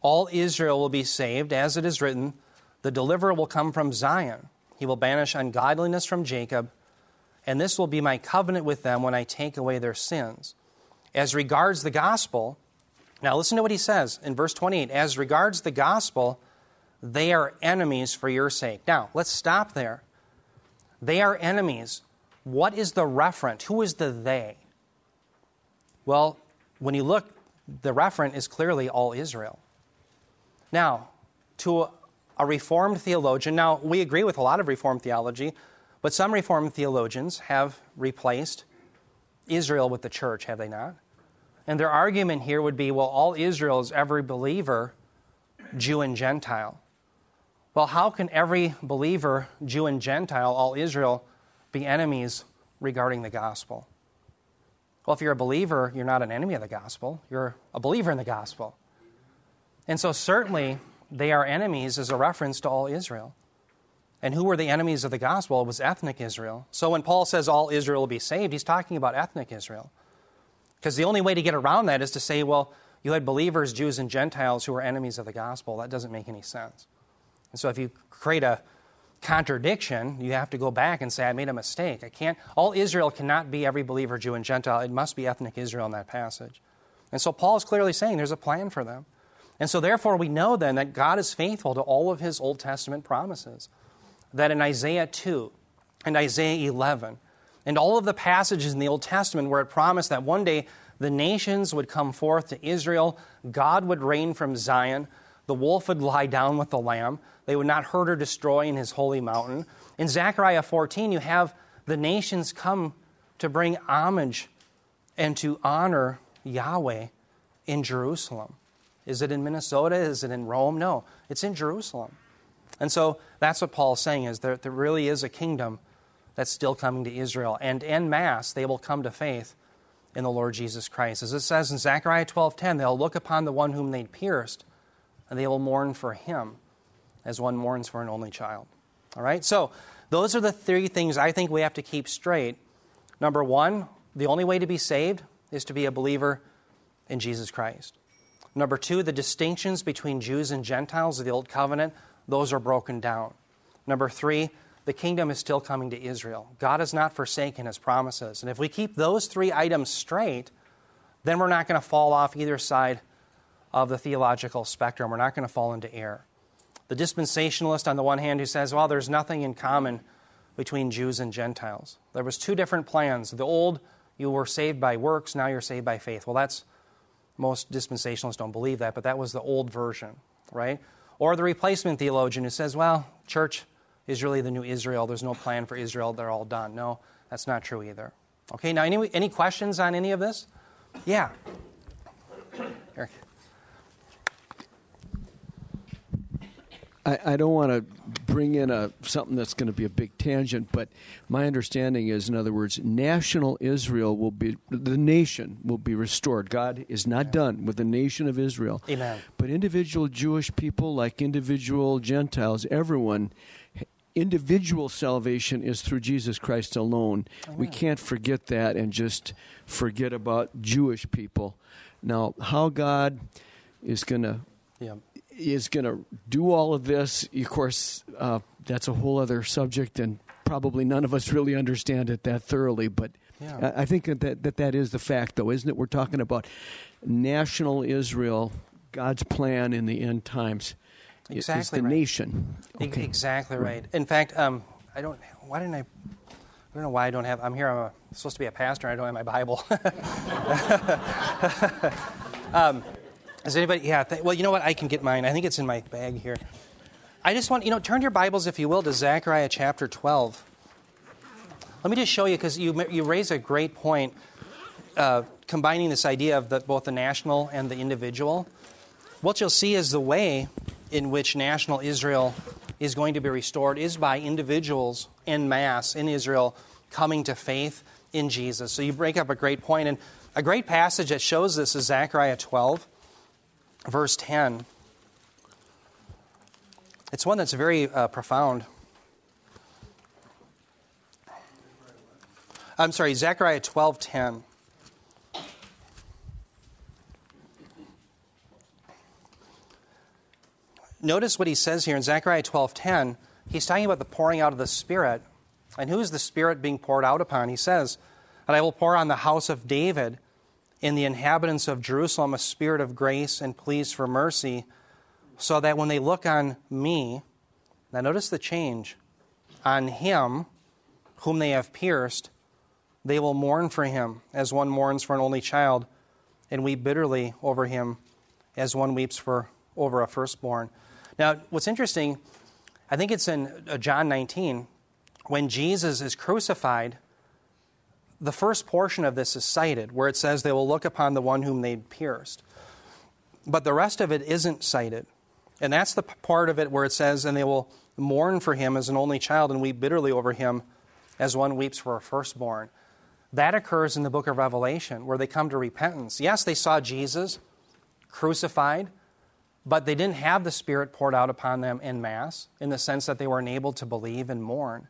all Israel will be saved, as it is written, the deliverer will come from Zion. He will banish ungodliness from Jacob and this will be my covenant with them when I take away their sins. As regards the gospel, now listen to what he says in verse 28 As regards the gospel, they are enemies for your sake. Now, let's stop there. They are enemies. What is the referent? Who is the they? Well, when you look, the referent is clearly all Israel. Now, to a Reformed theologian, now we agree with a lot of Reformed theology but some Reformed theologians have replaced Israel with the church, have they not? And their argument here would be well, all Israel is every believer, Jew and Gentile. Well, how can every believer, Jew and Gentile, all Israel, be enemies regarding the gospel? Well, if you're a believer, you're not an enemy of the gospel, you're a believer in the gospel. And so, certainly, they are enemies as a reference to all Israel. And who were the enemies of the gospel? It was ethnic Israel. So when Paul says all Israel will be saved, he's talking about ethnic Israel. Because the only way to get around that is to say, well, you had believers, Jews, and Gentiles who were enemies of the gospel. That doesn't make any sense. And so if you create a contradiction, you have to go back and say, I made a mistake. I can't, all Israel cannot be every believer, Jew, and Gentile. It must be ethnic Israel in that passage. And so Paul is clearly saying there's a plan for them. And so therefore we know then that God is faithful to all of his Old Testament promises that in Isaiah 2 and Isaiah 11 and all of the passages in the Old Testament where it promised that one day the nations would come forth to Israel, God would reign from Zion, the wolf would lie down with the lamb, they would not hurt or destroy in his holy mountain. In Zechariah 14, you have the nations come to bring homage and to honor Yahweh in Jerusalem. Is it in Minnesota? Is it in Rome? No, it's in Jerusalem. And so that's what Paul's saying is there, there really is a kingdom that's still coming to Israel. And en masse, they will come to faith in the Lord Jesus Christ. As it says in Zechariah 12:10, they'll look upon the one whom they'd pierced, and they will mourn for him as one mourns for an only child. All right? So those are the three things I think we have to keep straight. Number one, the only way to be saved is to be a believer in Jesus Christ. Number two, the distinctions between Jews and Gentiles of the Old Covenant those are broken down. Number three, the kingdom is still coming to Israel. God has not forsaken his promises. And if we keep those three items straight, then we're not going to fall off either side of the theological spectrum. We're not going to fall into error. The dispensationalist, on the one hand, who says, well, there's nothing in common between Jews and Gentiles. There was two different plans. The old, you were saved by works, now you're saved by faith. Well, that's most dispensationalists don't believe that, but that was the old version, right? Or the replacement theologian who says, well, church is really the new Israel. There's no plan for Israel. They're all done. No, that's not true either. Okay, now, any, any questions on any of this? Yeah. Eric. I, I don't want to bring in a something that's going to be a big tangent, but my understanding is, in other words, national Israel will be the nation will be restored. God is not done with the nation of Israel. Amen. But individual Jewish people, like individual Gentiles, everyone. Individual salvation is through Jesus Christ alone. We can't forget that and just forget about Jewish people. Now, how God is going to Yeah. is going to do all of this. Of course, uh, that's a whole other subject, and probably none of us really understand it that thoroughly. But Yeah. I I think that, that that is the fact, though, isn't it? We're talking about national Israel, God's plan in the end times. I- is Exactly the right. nation. E- Exactly right. In fact, um, I don't. Why didn't I? I don't know why I don't have. I'm here. I'm a, supposed to be a pastor. and I don't have my Bible. um, is anybody? Yeah. Th- well, you know what? I can get mine. I think it's in my bag here. I just want you know turn your Bibles, if you will, to Zechariah chapter 12. Let me just show you because you you raise a great point, uh, combining this idea of the, both the national and the individual. What you'll see is the way in which national Israel is going to be restored is by individuals en masse in Israel coming to faith in Jesus. So you break up a great point. And a great passage that shows this is Zechariah 12, verse 10. It's one that's very uh, profound. I'm sorry, Zechariah 12:10. Notice what he says here in Zechariah 12:10. He's talking about the pouring out of the Spirit. And who is the Spirit being poured out upon? He says, "And I will pour on the house of David and the inhabitants of Jerusalem a spirit of grace and pleas for mercy, so that when they look on me, now notice the change, on him whom they have pierced, they will mourn for him as one mourns for an only child, and weep bitterly over him as one weeps for over a firstborn. Now, what's interesting, I think it's in uh, John 19, when Jesus is crucified, the first portion of this is cited, where it says they will look upon the one whom they pierced. But the rest of it isn't cited. And that's the part of it where it says, and they will mourn for him as an only child and weep bitterly over him as one weeps for a firstborn. That occurs in the book of Revelation, where they come to repentance. Yes, they saw Jesus crucified, but they didn't have the Spirit poured out upon them in mass, in the sense that they were enabled to believe and mourn.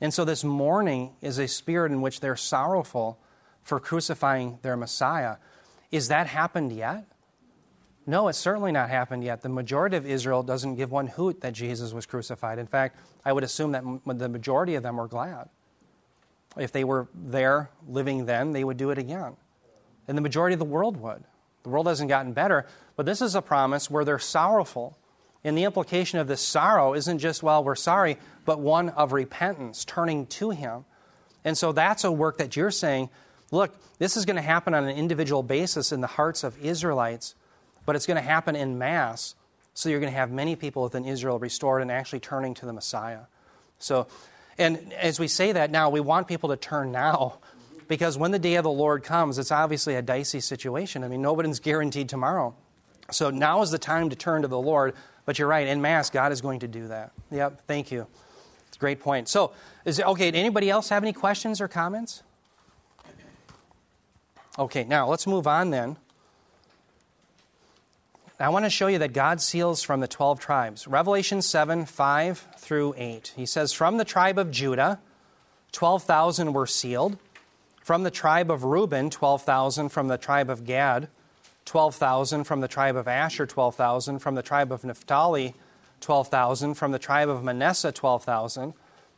And so, this mourning is a spirit in which they're sorrowful for crucifying their Messiah. Is that happened yet? No, it's certainly not happened yet. The majority of Israel doesn't give one hoot that Jesus was crucified. In fact, I would assume that m- the majority of them were glad. If they were there living then, they would do it again. And the majority of the world would. The world hasn't gotten better, but this is a promise where they're sorrowful. And the implication of this sorrow isn't just, well, we're sorry, but one of repentance, turning to Him. And so that's a work that you're saying, look, this is going to happen on an individual basis in the hearts of Israelites, but it's going to happen in mass. So you're going to have many people within Israel restored and actually turning to the Messiah. So, and as we say that now, we want people to turn now because when the day of the Lord comes, it's obviously a dicey situation. I mean, nobody's guaranteed tomorrow. So now is the time to turn to the Lord. But you're right, in Mass, God is going to do that. Yep, thank you. It's a great point. So, is it, okay, anybody else have any questions or comments? Okay, now let's move on then. I want to show you that God seals from the 12 tribes. Revelation 7 5 through 8. He says, From the tribe of Judah, 12,000 were sealed. From the tribe of Reuben, 12,000. From the tribe of Gad, 12,000. From the tribe of Asher, 12,000. From the tribe of Naphtali, 12,000. From the tribe of Manasseh, 12,000.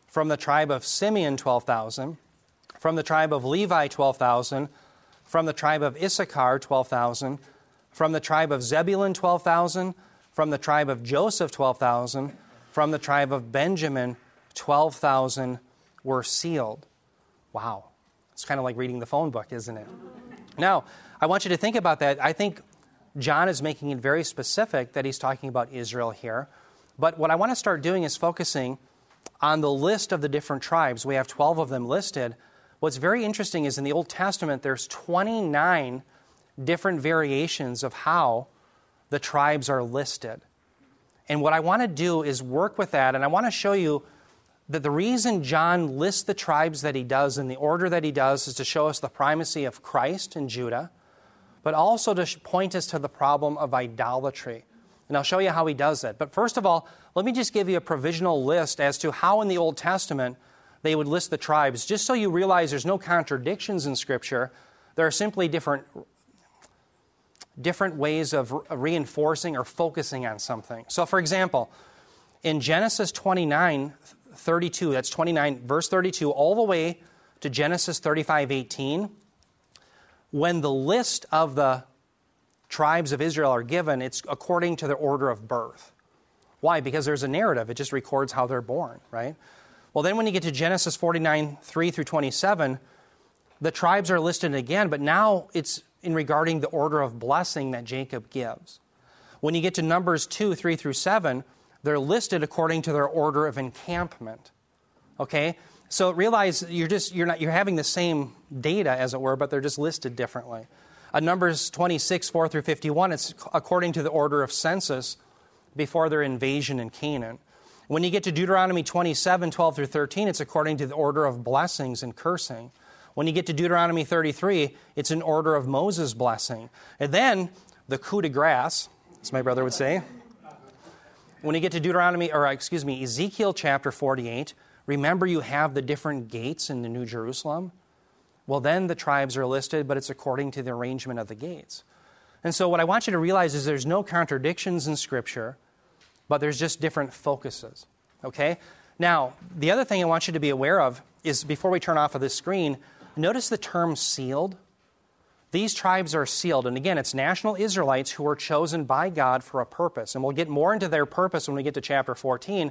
From the tribe of Simeon, 12,000. From the tribe of Levi, 12,000. From the tribe of Issachar, 12,000. From the tribe of Zebulun, 12,000. From the tribe of Joseph, 12,000. From the tribe of Benjamin, 12,000 were sealed. Wow. It's kind of like reading the phone book, isn't it? Now, I want you to think about that. I think John is making it very specific that he's talking about Israel here. But what I want to start doing is focusing on the list of the different tribes. We have 12 of them listed. What's very interesting is in the Old Testament, there's 29 different variations of how the tribes are listed. And what I want to do is work with that, and I want to show you that the reason John lists the tribes that he does in the order that he does is to show us the primacy of Christ in Judah, but also to point us to the problem of idolatry. And I'll show you how he does that. But first of all, let me just give you a provisional list as to how in the Old Testament they would list the tribes, just so you realize there's no contradictions in Scripture. There are simply different, different ways of reinforcing or focusing on something. So, for example, in Genesis 29 32, that's 29, verse 32, all the way to Genesis 35 18, when the list of the tribes of Israel are given, it's according to their order of birth. Why? Because there's a narrative, it just records how they're born, right? Well, then when you get to Genesis 49 3 through 27, the tribes are listed again, but now it's in regarding the order of blessing that Jacob gives. When you get to Numbers 2 3 through 7, they're listed according to their order of encampment. Okay? So realize you're just you're not you're having the same data as it were, but they're just listed differently. Uh, Numbers 26, 4 through 51, it's according to the order of census before their invasion in Canaan. When you get to Deuteronomy 27, 12 through 13, it's according to the order of blessings and cursing. When you get to Deuteronomy 33, it's in order of Moses' blessing. And then the coup de grace, as my brother would say. When you get to Deuteronomy, or uh, excuse me, Ezekiel chapter 48, remember you have the different gates in the New Jerusalem? Well, then the tribes are listed, but it's according to the arrangement of the gates. And so, what I want you to realize is there's no contradictions in Scripture but there's just different focuses. Okay? Now, the other thing I want you to be aware of is before we turn off of this screen, notice the term sealed. These tribes are sealed. And again, it's national Israelites who are chosen by God for a purpose. And we'll get more into their purpose when we get to chapter 14.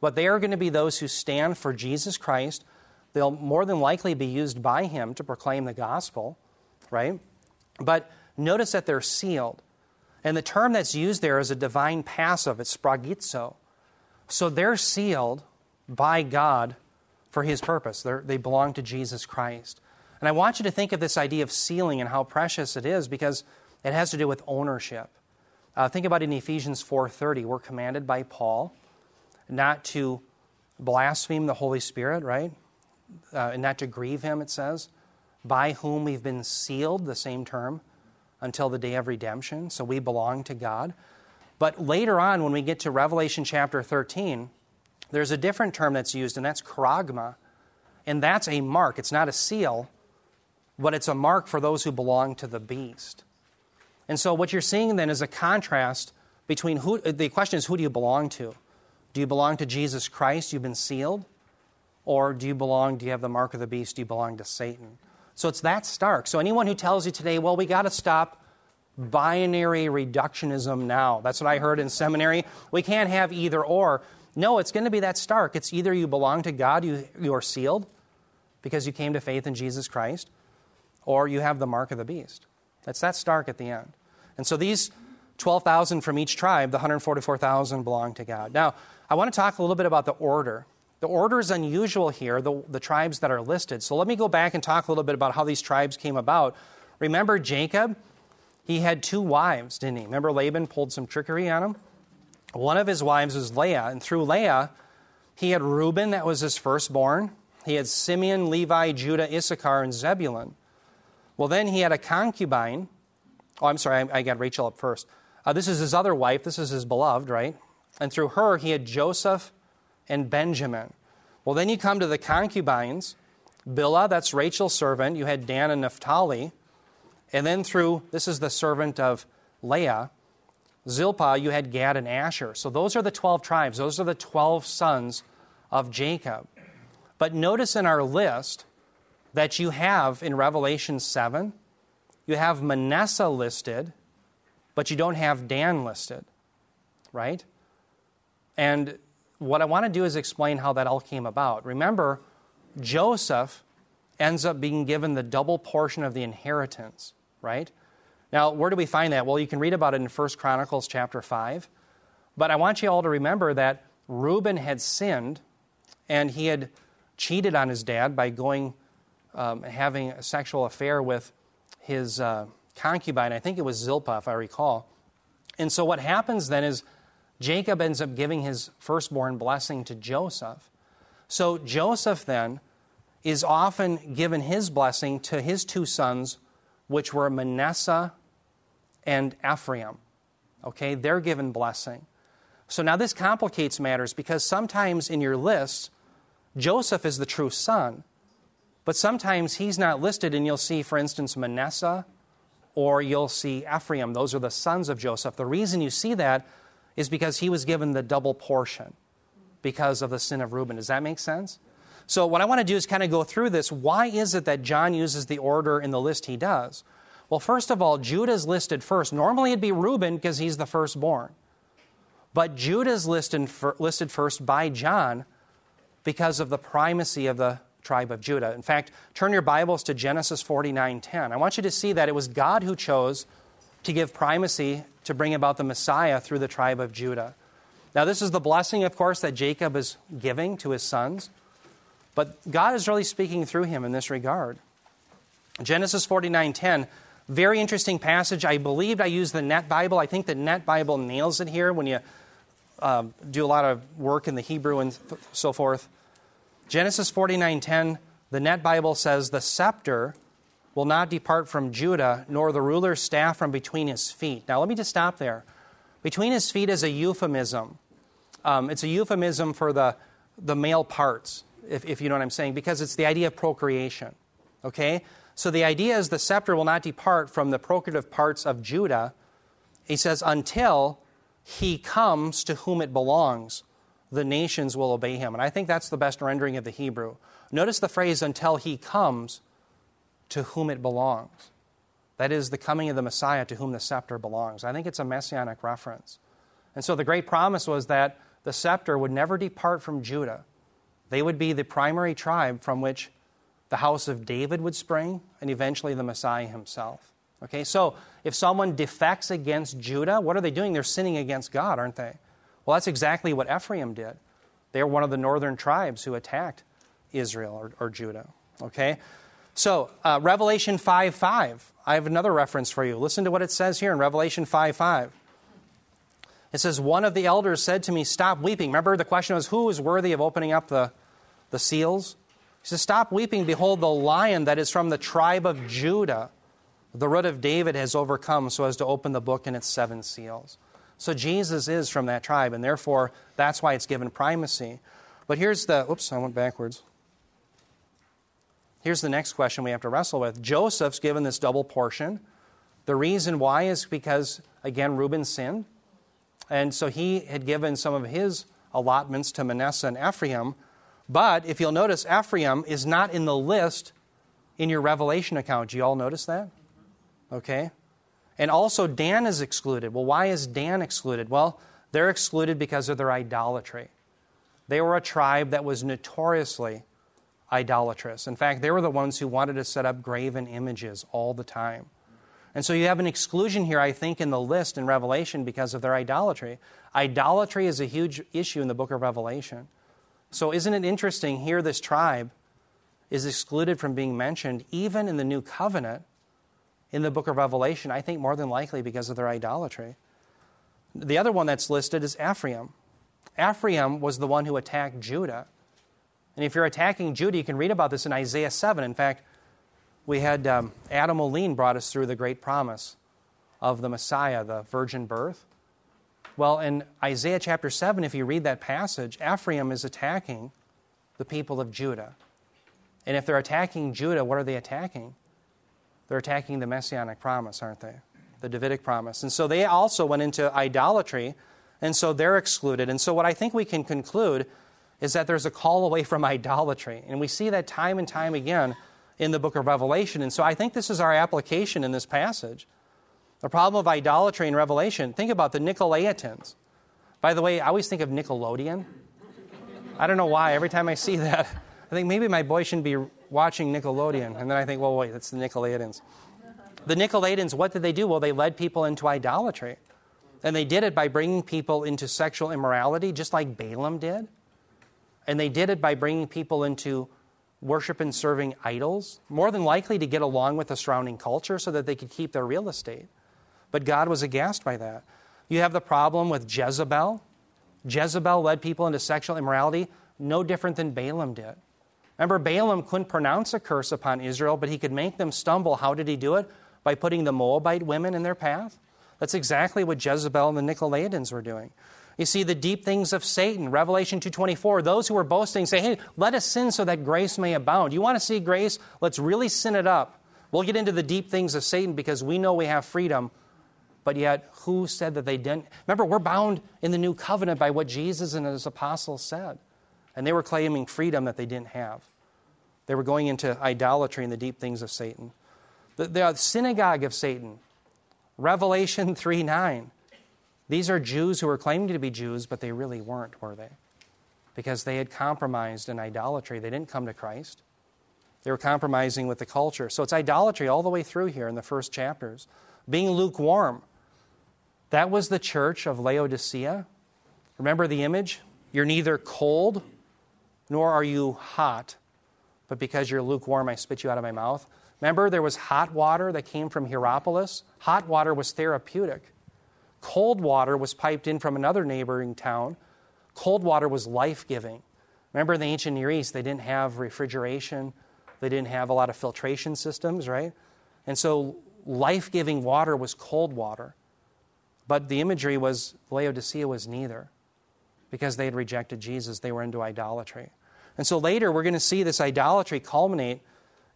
But they are going to be those who stand for Jesus Christ. They'll more than likely be used by Him to proclaim the gospel, right? But notice that they're sealed. And the term that's used there is a divine passive, it's sphragizo. So they're sealed by God for his purpose. They're, they belong to Jesus Christ. And I want you to think of this idea of sealing and how precious it is because it has to do with ownership. Uh, think about in Ephesians 4:30. We're commanded by Paul not to blaspheme the Holy Spirit, right? Uh, and not to grieve him, it says, by whom we've been sealed, the same term, until the day of redemption, so we belong to God. But later on, when we get to Revelation chapter 13, there's a different term that's used, and that's charagma. And that's a mark. It's not a seal, but it's a mark for those who belong to the beast. And so what you're seeing then is a contrast between who, the question is, who do you belong to? Do you belong to Jesus Christ? You've been sealed? Or do you belong, do you have the mark of the beast? Do you belong to Satan? So it's that stark. So anyone who tells you today, well, we got to stop binary reductionism now. That's what I heard in seminary. We can't have either or. No, it's going to be that stark. It's either you belong to God, you, you are sealed because you came to faith in Jesus Christ, or you have the mark of the beast. That's that stark at the end. And so these 12,000 from each tribe, the 144,000 belong to God. Now, I want to talk a little bit about the order. The order is unusual here, the, the tribes that are listed. So let me go back and talk a little bit about how these tribes came about. Remember Jacob? He had two wives, didn't he? Remember Laban pulled some trickery on him? One of his wives was Leah, and through Leah, he had Reuben, that was his firstborn. He had Simeon, Levi, Judah, Issachar, and Zebulun. Well, then he had a concubine. Oh, I'm sorry, I, I got Rachel up first. Uh, this is his other wife. This is his beloved, right? And through her, he had Joseph and Benjamin. Well, then you come to the concubines. Bilhah, that's Rachel's servant. You had Dan and Naphtali. And then through, this is the servant of Leah, Zilpah, you had Gad and Asher. So those are the 12 tribes. Those are the 12 sons of Jacob. But notice in our list that you have in Revelation 7, you have Manasseh listed, but you don't have Dan listed, right? And what I want to do is explain how that all came about. Remember, Joseph ends up being given the double portion of the inheritance, right? Now, where do we find that? Well, you can read about it in 1 Chronicles chapter 5. But I want you all to remember that Reuben had sinned and he had cheated on his dad by going um, having a sexual affair with his uh, concubine. I think it was Zilpah, if I recall. And so what happens then is Jacob ends up giving his firstborn blessing to Joseph. So Joseph then is often given his blessing to his two sons, which were Manasseh and Ephraim. Okay, they're given blessing. So now this complicates matters because sometimes in your list, Joseph is the true son, but sometimes he's not listed, and you'll see, for instance, Manasseh or you'll see Ephraim. Those are the sons of Joseph. The reason you see that is because he was given the double portion because of the sin of Reuben. Does that make sense? So, what I want to do is kind of go through this. Why is it that John uses the order in the list he does? Well, first of all, Judah is listed first. Normally it'd be Reuben because he's the firstborn. But Judah is listed, listed first by John because of the primacy of the tribe of Judah. In fact, turn your Bibles to Genesis 49:10. I want you to see that it was God who chose to give primacy to bring about the Messiah through the tribe of Judah. Now, this is the blessing, of course, that Jacob is giving to his sons, but God is really speaking through him in this regard. Genesis 49:10, very interesting passage. I believed I used the Net Bible. I think the Net Bible nails it here when you uh, do a lot of work in the Hebrew and so forth. Genesis 49:10, the Net Bible says, "The scepter will not depart from Judah, nor the ruler's staff from between his feet." Now, let me just stop there. Between his feet is a euphemism. Um, it's a euphemism for the, the male parts, if, if you know what I'm saying, because it's the idea of procreation. Okay? So the idea is the scepter will not depart from the procreative parts of Judah. He says, until he comes to whom it belongs the nations will obey him. And I think that's the best rendering of the Hebrew. Notice the phrase, until he comes to whom it belongs. That is the coming of the Messiah to whom the scepter belongs. I think it's a messianic reference. And so the great promise was that the scepter would never depart from Judah. They would be the primary tribe from which the house of David would spring, and eventually the Messiah himself. Okay, so if someone defects against Judah, what are they doing? They're sinning against God, aren't they? Well, that's exactly what Ephraim did. They were one of the northern tribes who attacked Israel or, or Judah. Okay? So, uh, Revelation 5 5. I have another reference for you. Listen to what it says here in Revelation 5 5. It says, One of the elders said to me, Stop weeping. Remember, the question was, Who is worthy of opening up the, the seals? He says, Stop weeping. Behold, the lion that is from the tribe of Judah, the root of David, has overcome so as to open the book and its seven seals. So Jesus is from that tribe, and therefore that's why it's given primacy. But here's the oops, I went backwards. Here's the next question we have to wrestle with. Joseph's given this double portion. The reason why is because, again, Reuben sinned. And so he had given some of his allotments to Manasseh and Ephraim. But if you'll notice, Ephraim is not in the list in your Revelation account. Do you all notice that? Okay. And also, Dan is excluded. Well, why is Dan excluded? Well, they're excluded because of their idolatry. They were a tribe that was notoriously idolatrous. In fact, they were the ones who wanted to set up graven images all the time. And so you have an exclusion here, I think, in the list in Revelation because of their idolatry. Idolatry is a huge issue in the book of Revelation. So isn't it interesting here this tribe is excluded from being mentioned even in the new covenant in the book of Revelation, I think more than likely because of their idolatry. The other one that's listed is Ephraim. Ephraim was the one who attacked Judah. And if you're attacking Judah, you can read about this in Isaiah 7. In fact, we had um, Adam Oline brought us through the great promise of the Messiah, the virgin birth. Well, in Isaiah chapter 7, if you read that passage, Ephraim is attacking the people of Judah. And if they're attacking Judah, what are they attacking? They're attacking the messianic promise, aren't they? The Davidic promise. And so they also went into idolatry, and so they're excluded. And so what I think we can conclude is that there's a call away from idolatry. And we see that time and time again in the book of Revelation. And so I think this is our application in this passage. The problem of idolatry in Revelation, think about the Nicolaitans. By the way, I always think of Nickelodeon. I don't know why. Every time I see that, I think maybe my boy shouldn't be watching Nickelodeon. And then I think, well, wait, that's the Nicolaitans. The Nicolaitans, what did they do? Well, they led people into idolatry. And they did it by bringing people into sexual immorality, just like Balaam did. And they did it by bringing people into worship and serving idols, more than likely to get along with the surrounding culture so that they could keep their real estate. But God was aghast by that. You have the problem with Jezebel. Jezebel led people into sexual immorality, no different than Balaam did. Remember, Balaam couldn't pronounce a curse upon Israel, but he could make them stumble. How did he do it? By putting the Moabite women in their path. That's exactly what Jezebel and the Nicolaitans were doing. You see the deep things of Satan, Revelation 2:24. Those who are boasting say, "Hey, let us sin so that grace may abound." You want to see grace? Let's really sin it up. We'll get into the deep things of Satan because we know we have freedom. But yet, who said that they didn't? Remember, we're bound in the new covenant by what Jesus and his apostles said. And they were claiming freedom that they didn't have. They were going into idolatry and the deep things of Satan. The, the synagogue of Satan, Revelation 3 9. These are Jews who were claiming to be Jews, but they really weren't, were they? Because they had compromised in idolatry. They didn't come to Christ. They were compromising with the culture. So it's idolatry all the way through here in the first chapters. Being lukewarm. That was the church of Laodicea. Remember the image? You're neither cold nor are you hot, but because you're lukewarm, I spit you out of my mouth. Remember, there was hot water that came from Hierapolis? Hot water was therapeutic. Cold water was piped in from another neighboring town. Cold water was life giving. Remember, in the ancient Near East, they didn't have refrigeration, they didn't have a lot of filtration systems, right? And so, life giving water was cold water. But the imagery was Laodicea was neither because they had rejected Jesus. They were into idolatry. And so later, we're going to see this idolatry culminate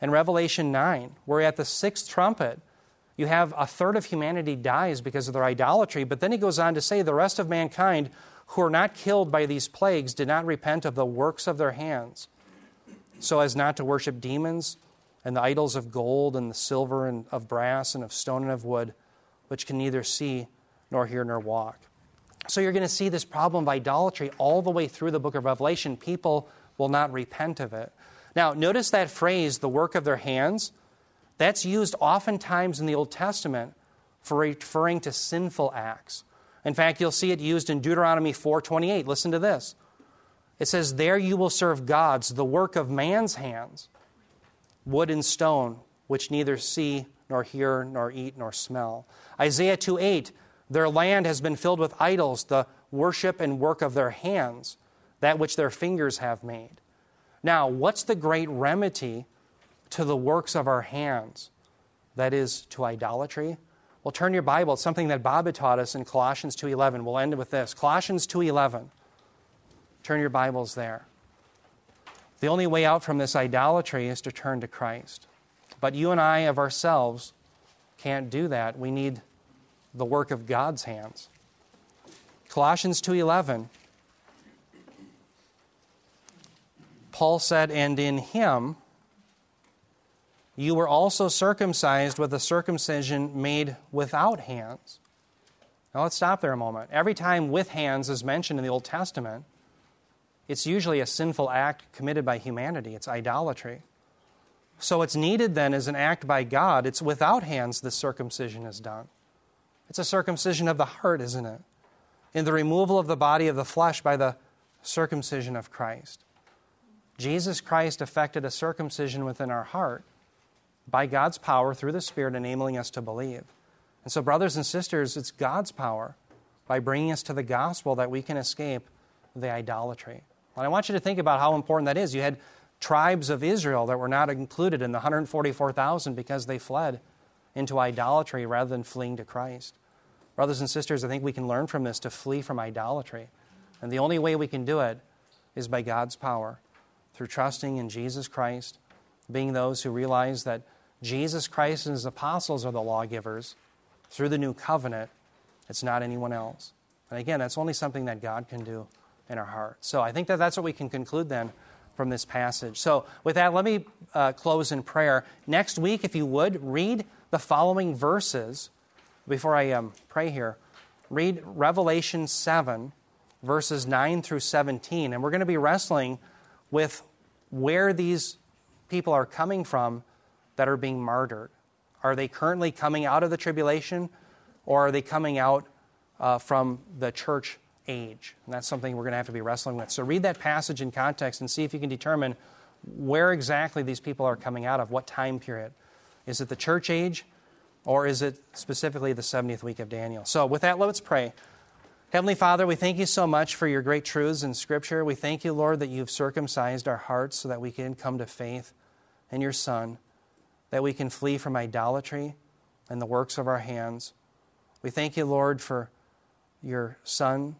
in Revelation 9. We're at the sixth trumpet you have a third of humanity dies because of their idolatry. But then he goes on to say the rest of mankind who are not killed by these plagues did not repent of the works of their hands, so as not to worship demons and the idols of gold and the silver and of brass and of stone and of wood, which can neither see nor hear nor walk. So you're going to see this problem of idolatry all the way through the book of Revelation. People will not repent of it. Now, notice that phrase, the work of their hands. That's used oftentimes in the Old Testament for referring to sinful acts. In fact, you'll see it used in Deuteronomy 4:28. Listen to this. It says, "There you will serve gods, the work of man's hands, wood and stone, which neither see nor hear nor eat nor smell." Isaiah 2:8, "Their land has been filled with idols, the worship and work of their hands, that which their fingers have made." Now, what's the great remedy to the works of our hands, that is, to idolatry? Well, turn your Bible. It's something that Bob had taught us in Colossians 2.11. We'll end with this. Colossians 2.11. Turn your Bibles there. The only way out from this idolatry is to turn to Christ. But you and I of ourselves can't do that. We need the work of God's hands. Colossians 2:11 Paul said and in him you were also circumcised with a circumcision made without hands. Now let's stop there a moment. Every time with hands is mentioned in the Old Testament, it's usually a sinful act committed by humanity, it's idolatry. So it's needed then as an act by God. It's without hands the circumcision is done. It's a circumcision of the heart, isn't it? In the removal of the body of the flesh by the circumcision of Christ. Jesus Christ effected a circumcision within our heart by God's power through the Spirit enabling us to believe. And so, brothers and sisters, it's God's power by bringing us to the gospel that we can escape the idolatry. And I want you to think about how important that is. You had tribes of Israel that were not included in the 144,000 because they fled into idolatry rather than fleeing to Christ. Brothers and sisters, I think we can learn from this to flee from idolatry. And the only way we can do it is by God's power, through trusting in Jesus Christ, being those who realize that Jesus Christ and his apostles are the lawgivers through the new covenant. It's not anyone else. And again, that's only something that God can do in our heart. So I think that that's what we can conclude then from this passage. So with that, let me uh, close in prayer. Next week, if you would, read the following verses before I um, pray here. Read Revelation 7, verses 9 through 17. And we're going to be wrestling with where these people are coming from that are being martyred? Are they currently coming out of the tribulation or are they coming out uh, from the church age? And that's something we're going to have to be wrestling with. So read that passage in context and see if you can determine where exactly these people are coming out of, what time period. Is it the church age Or is it specifically the 70th week of Daniel? So, with that, let's pray. Heavenly Father, we thank you so much for your great truths in Scripture. We thank you, Lord, that you've circumcised our hearts so that we can come to faith in your Son, that we can flee from idolatry and the works of our hands. We thank you, Lord, for your Son,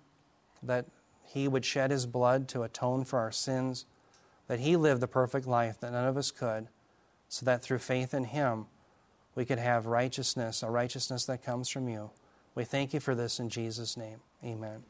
that he would shed his blood to atone for our sins, that he lived the perfect life that none of us could, so that through faith in him we could have righteousness, a righteousness that comes from you. We thank you for this in Jesus' name. Amen.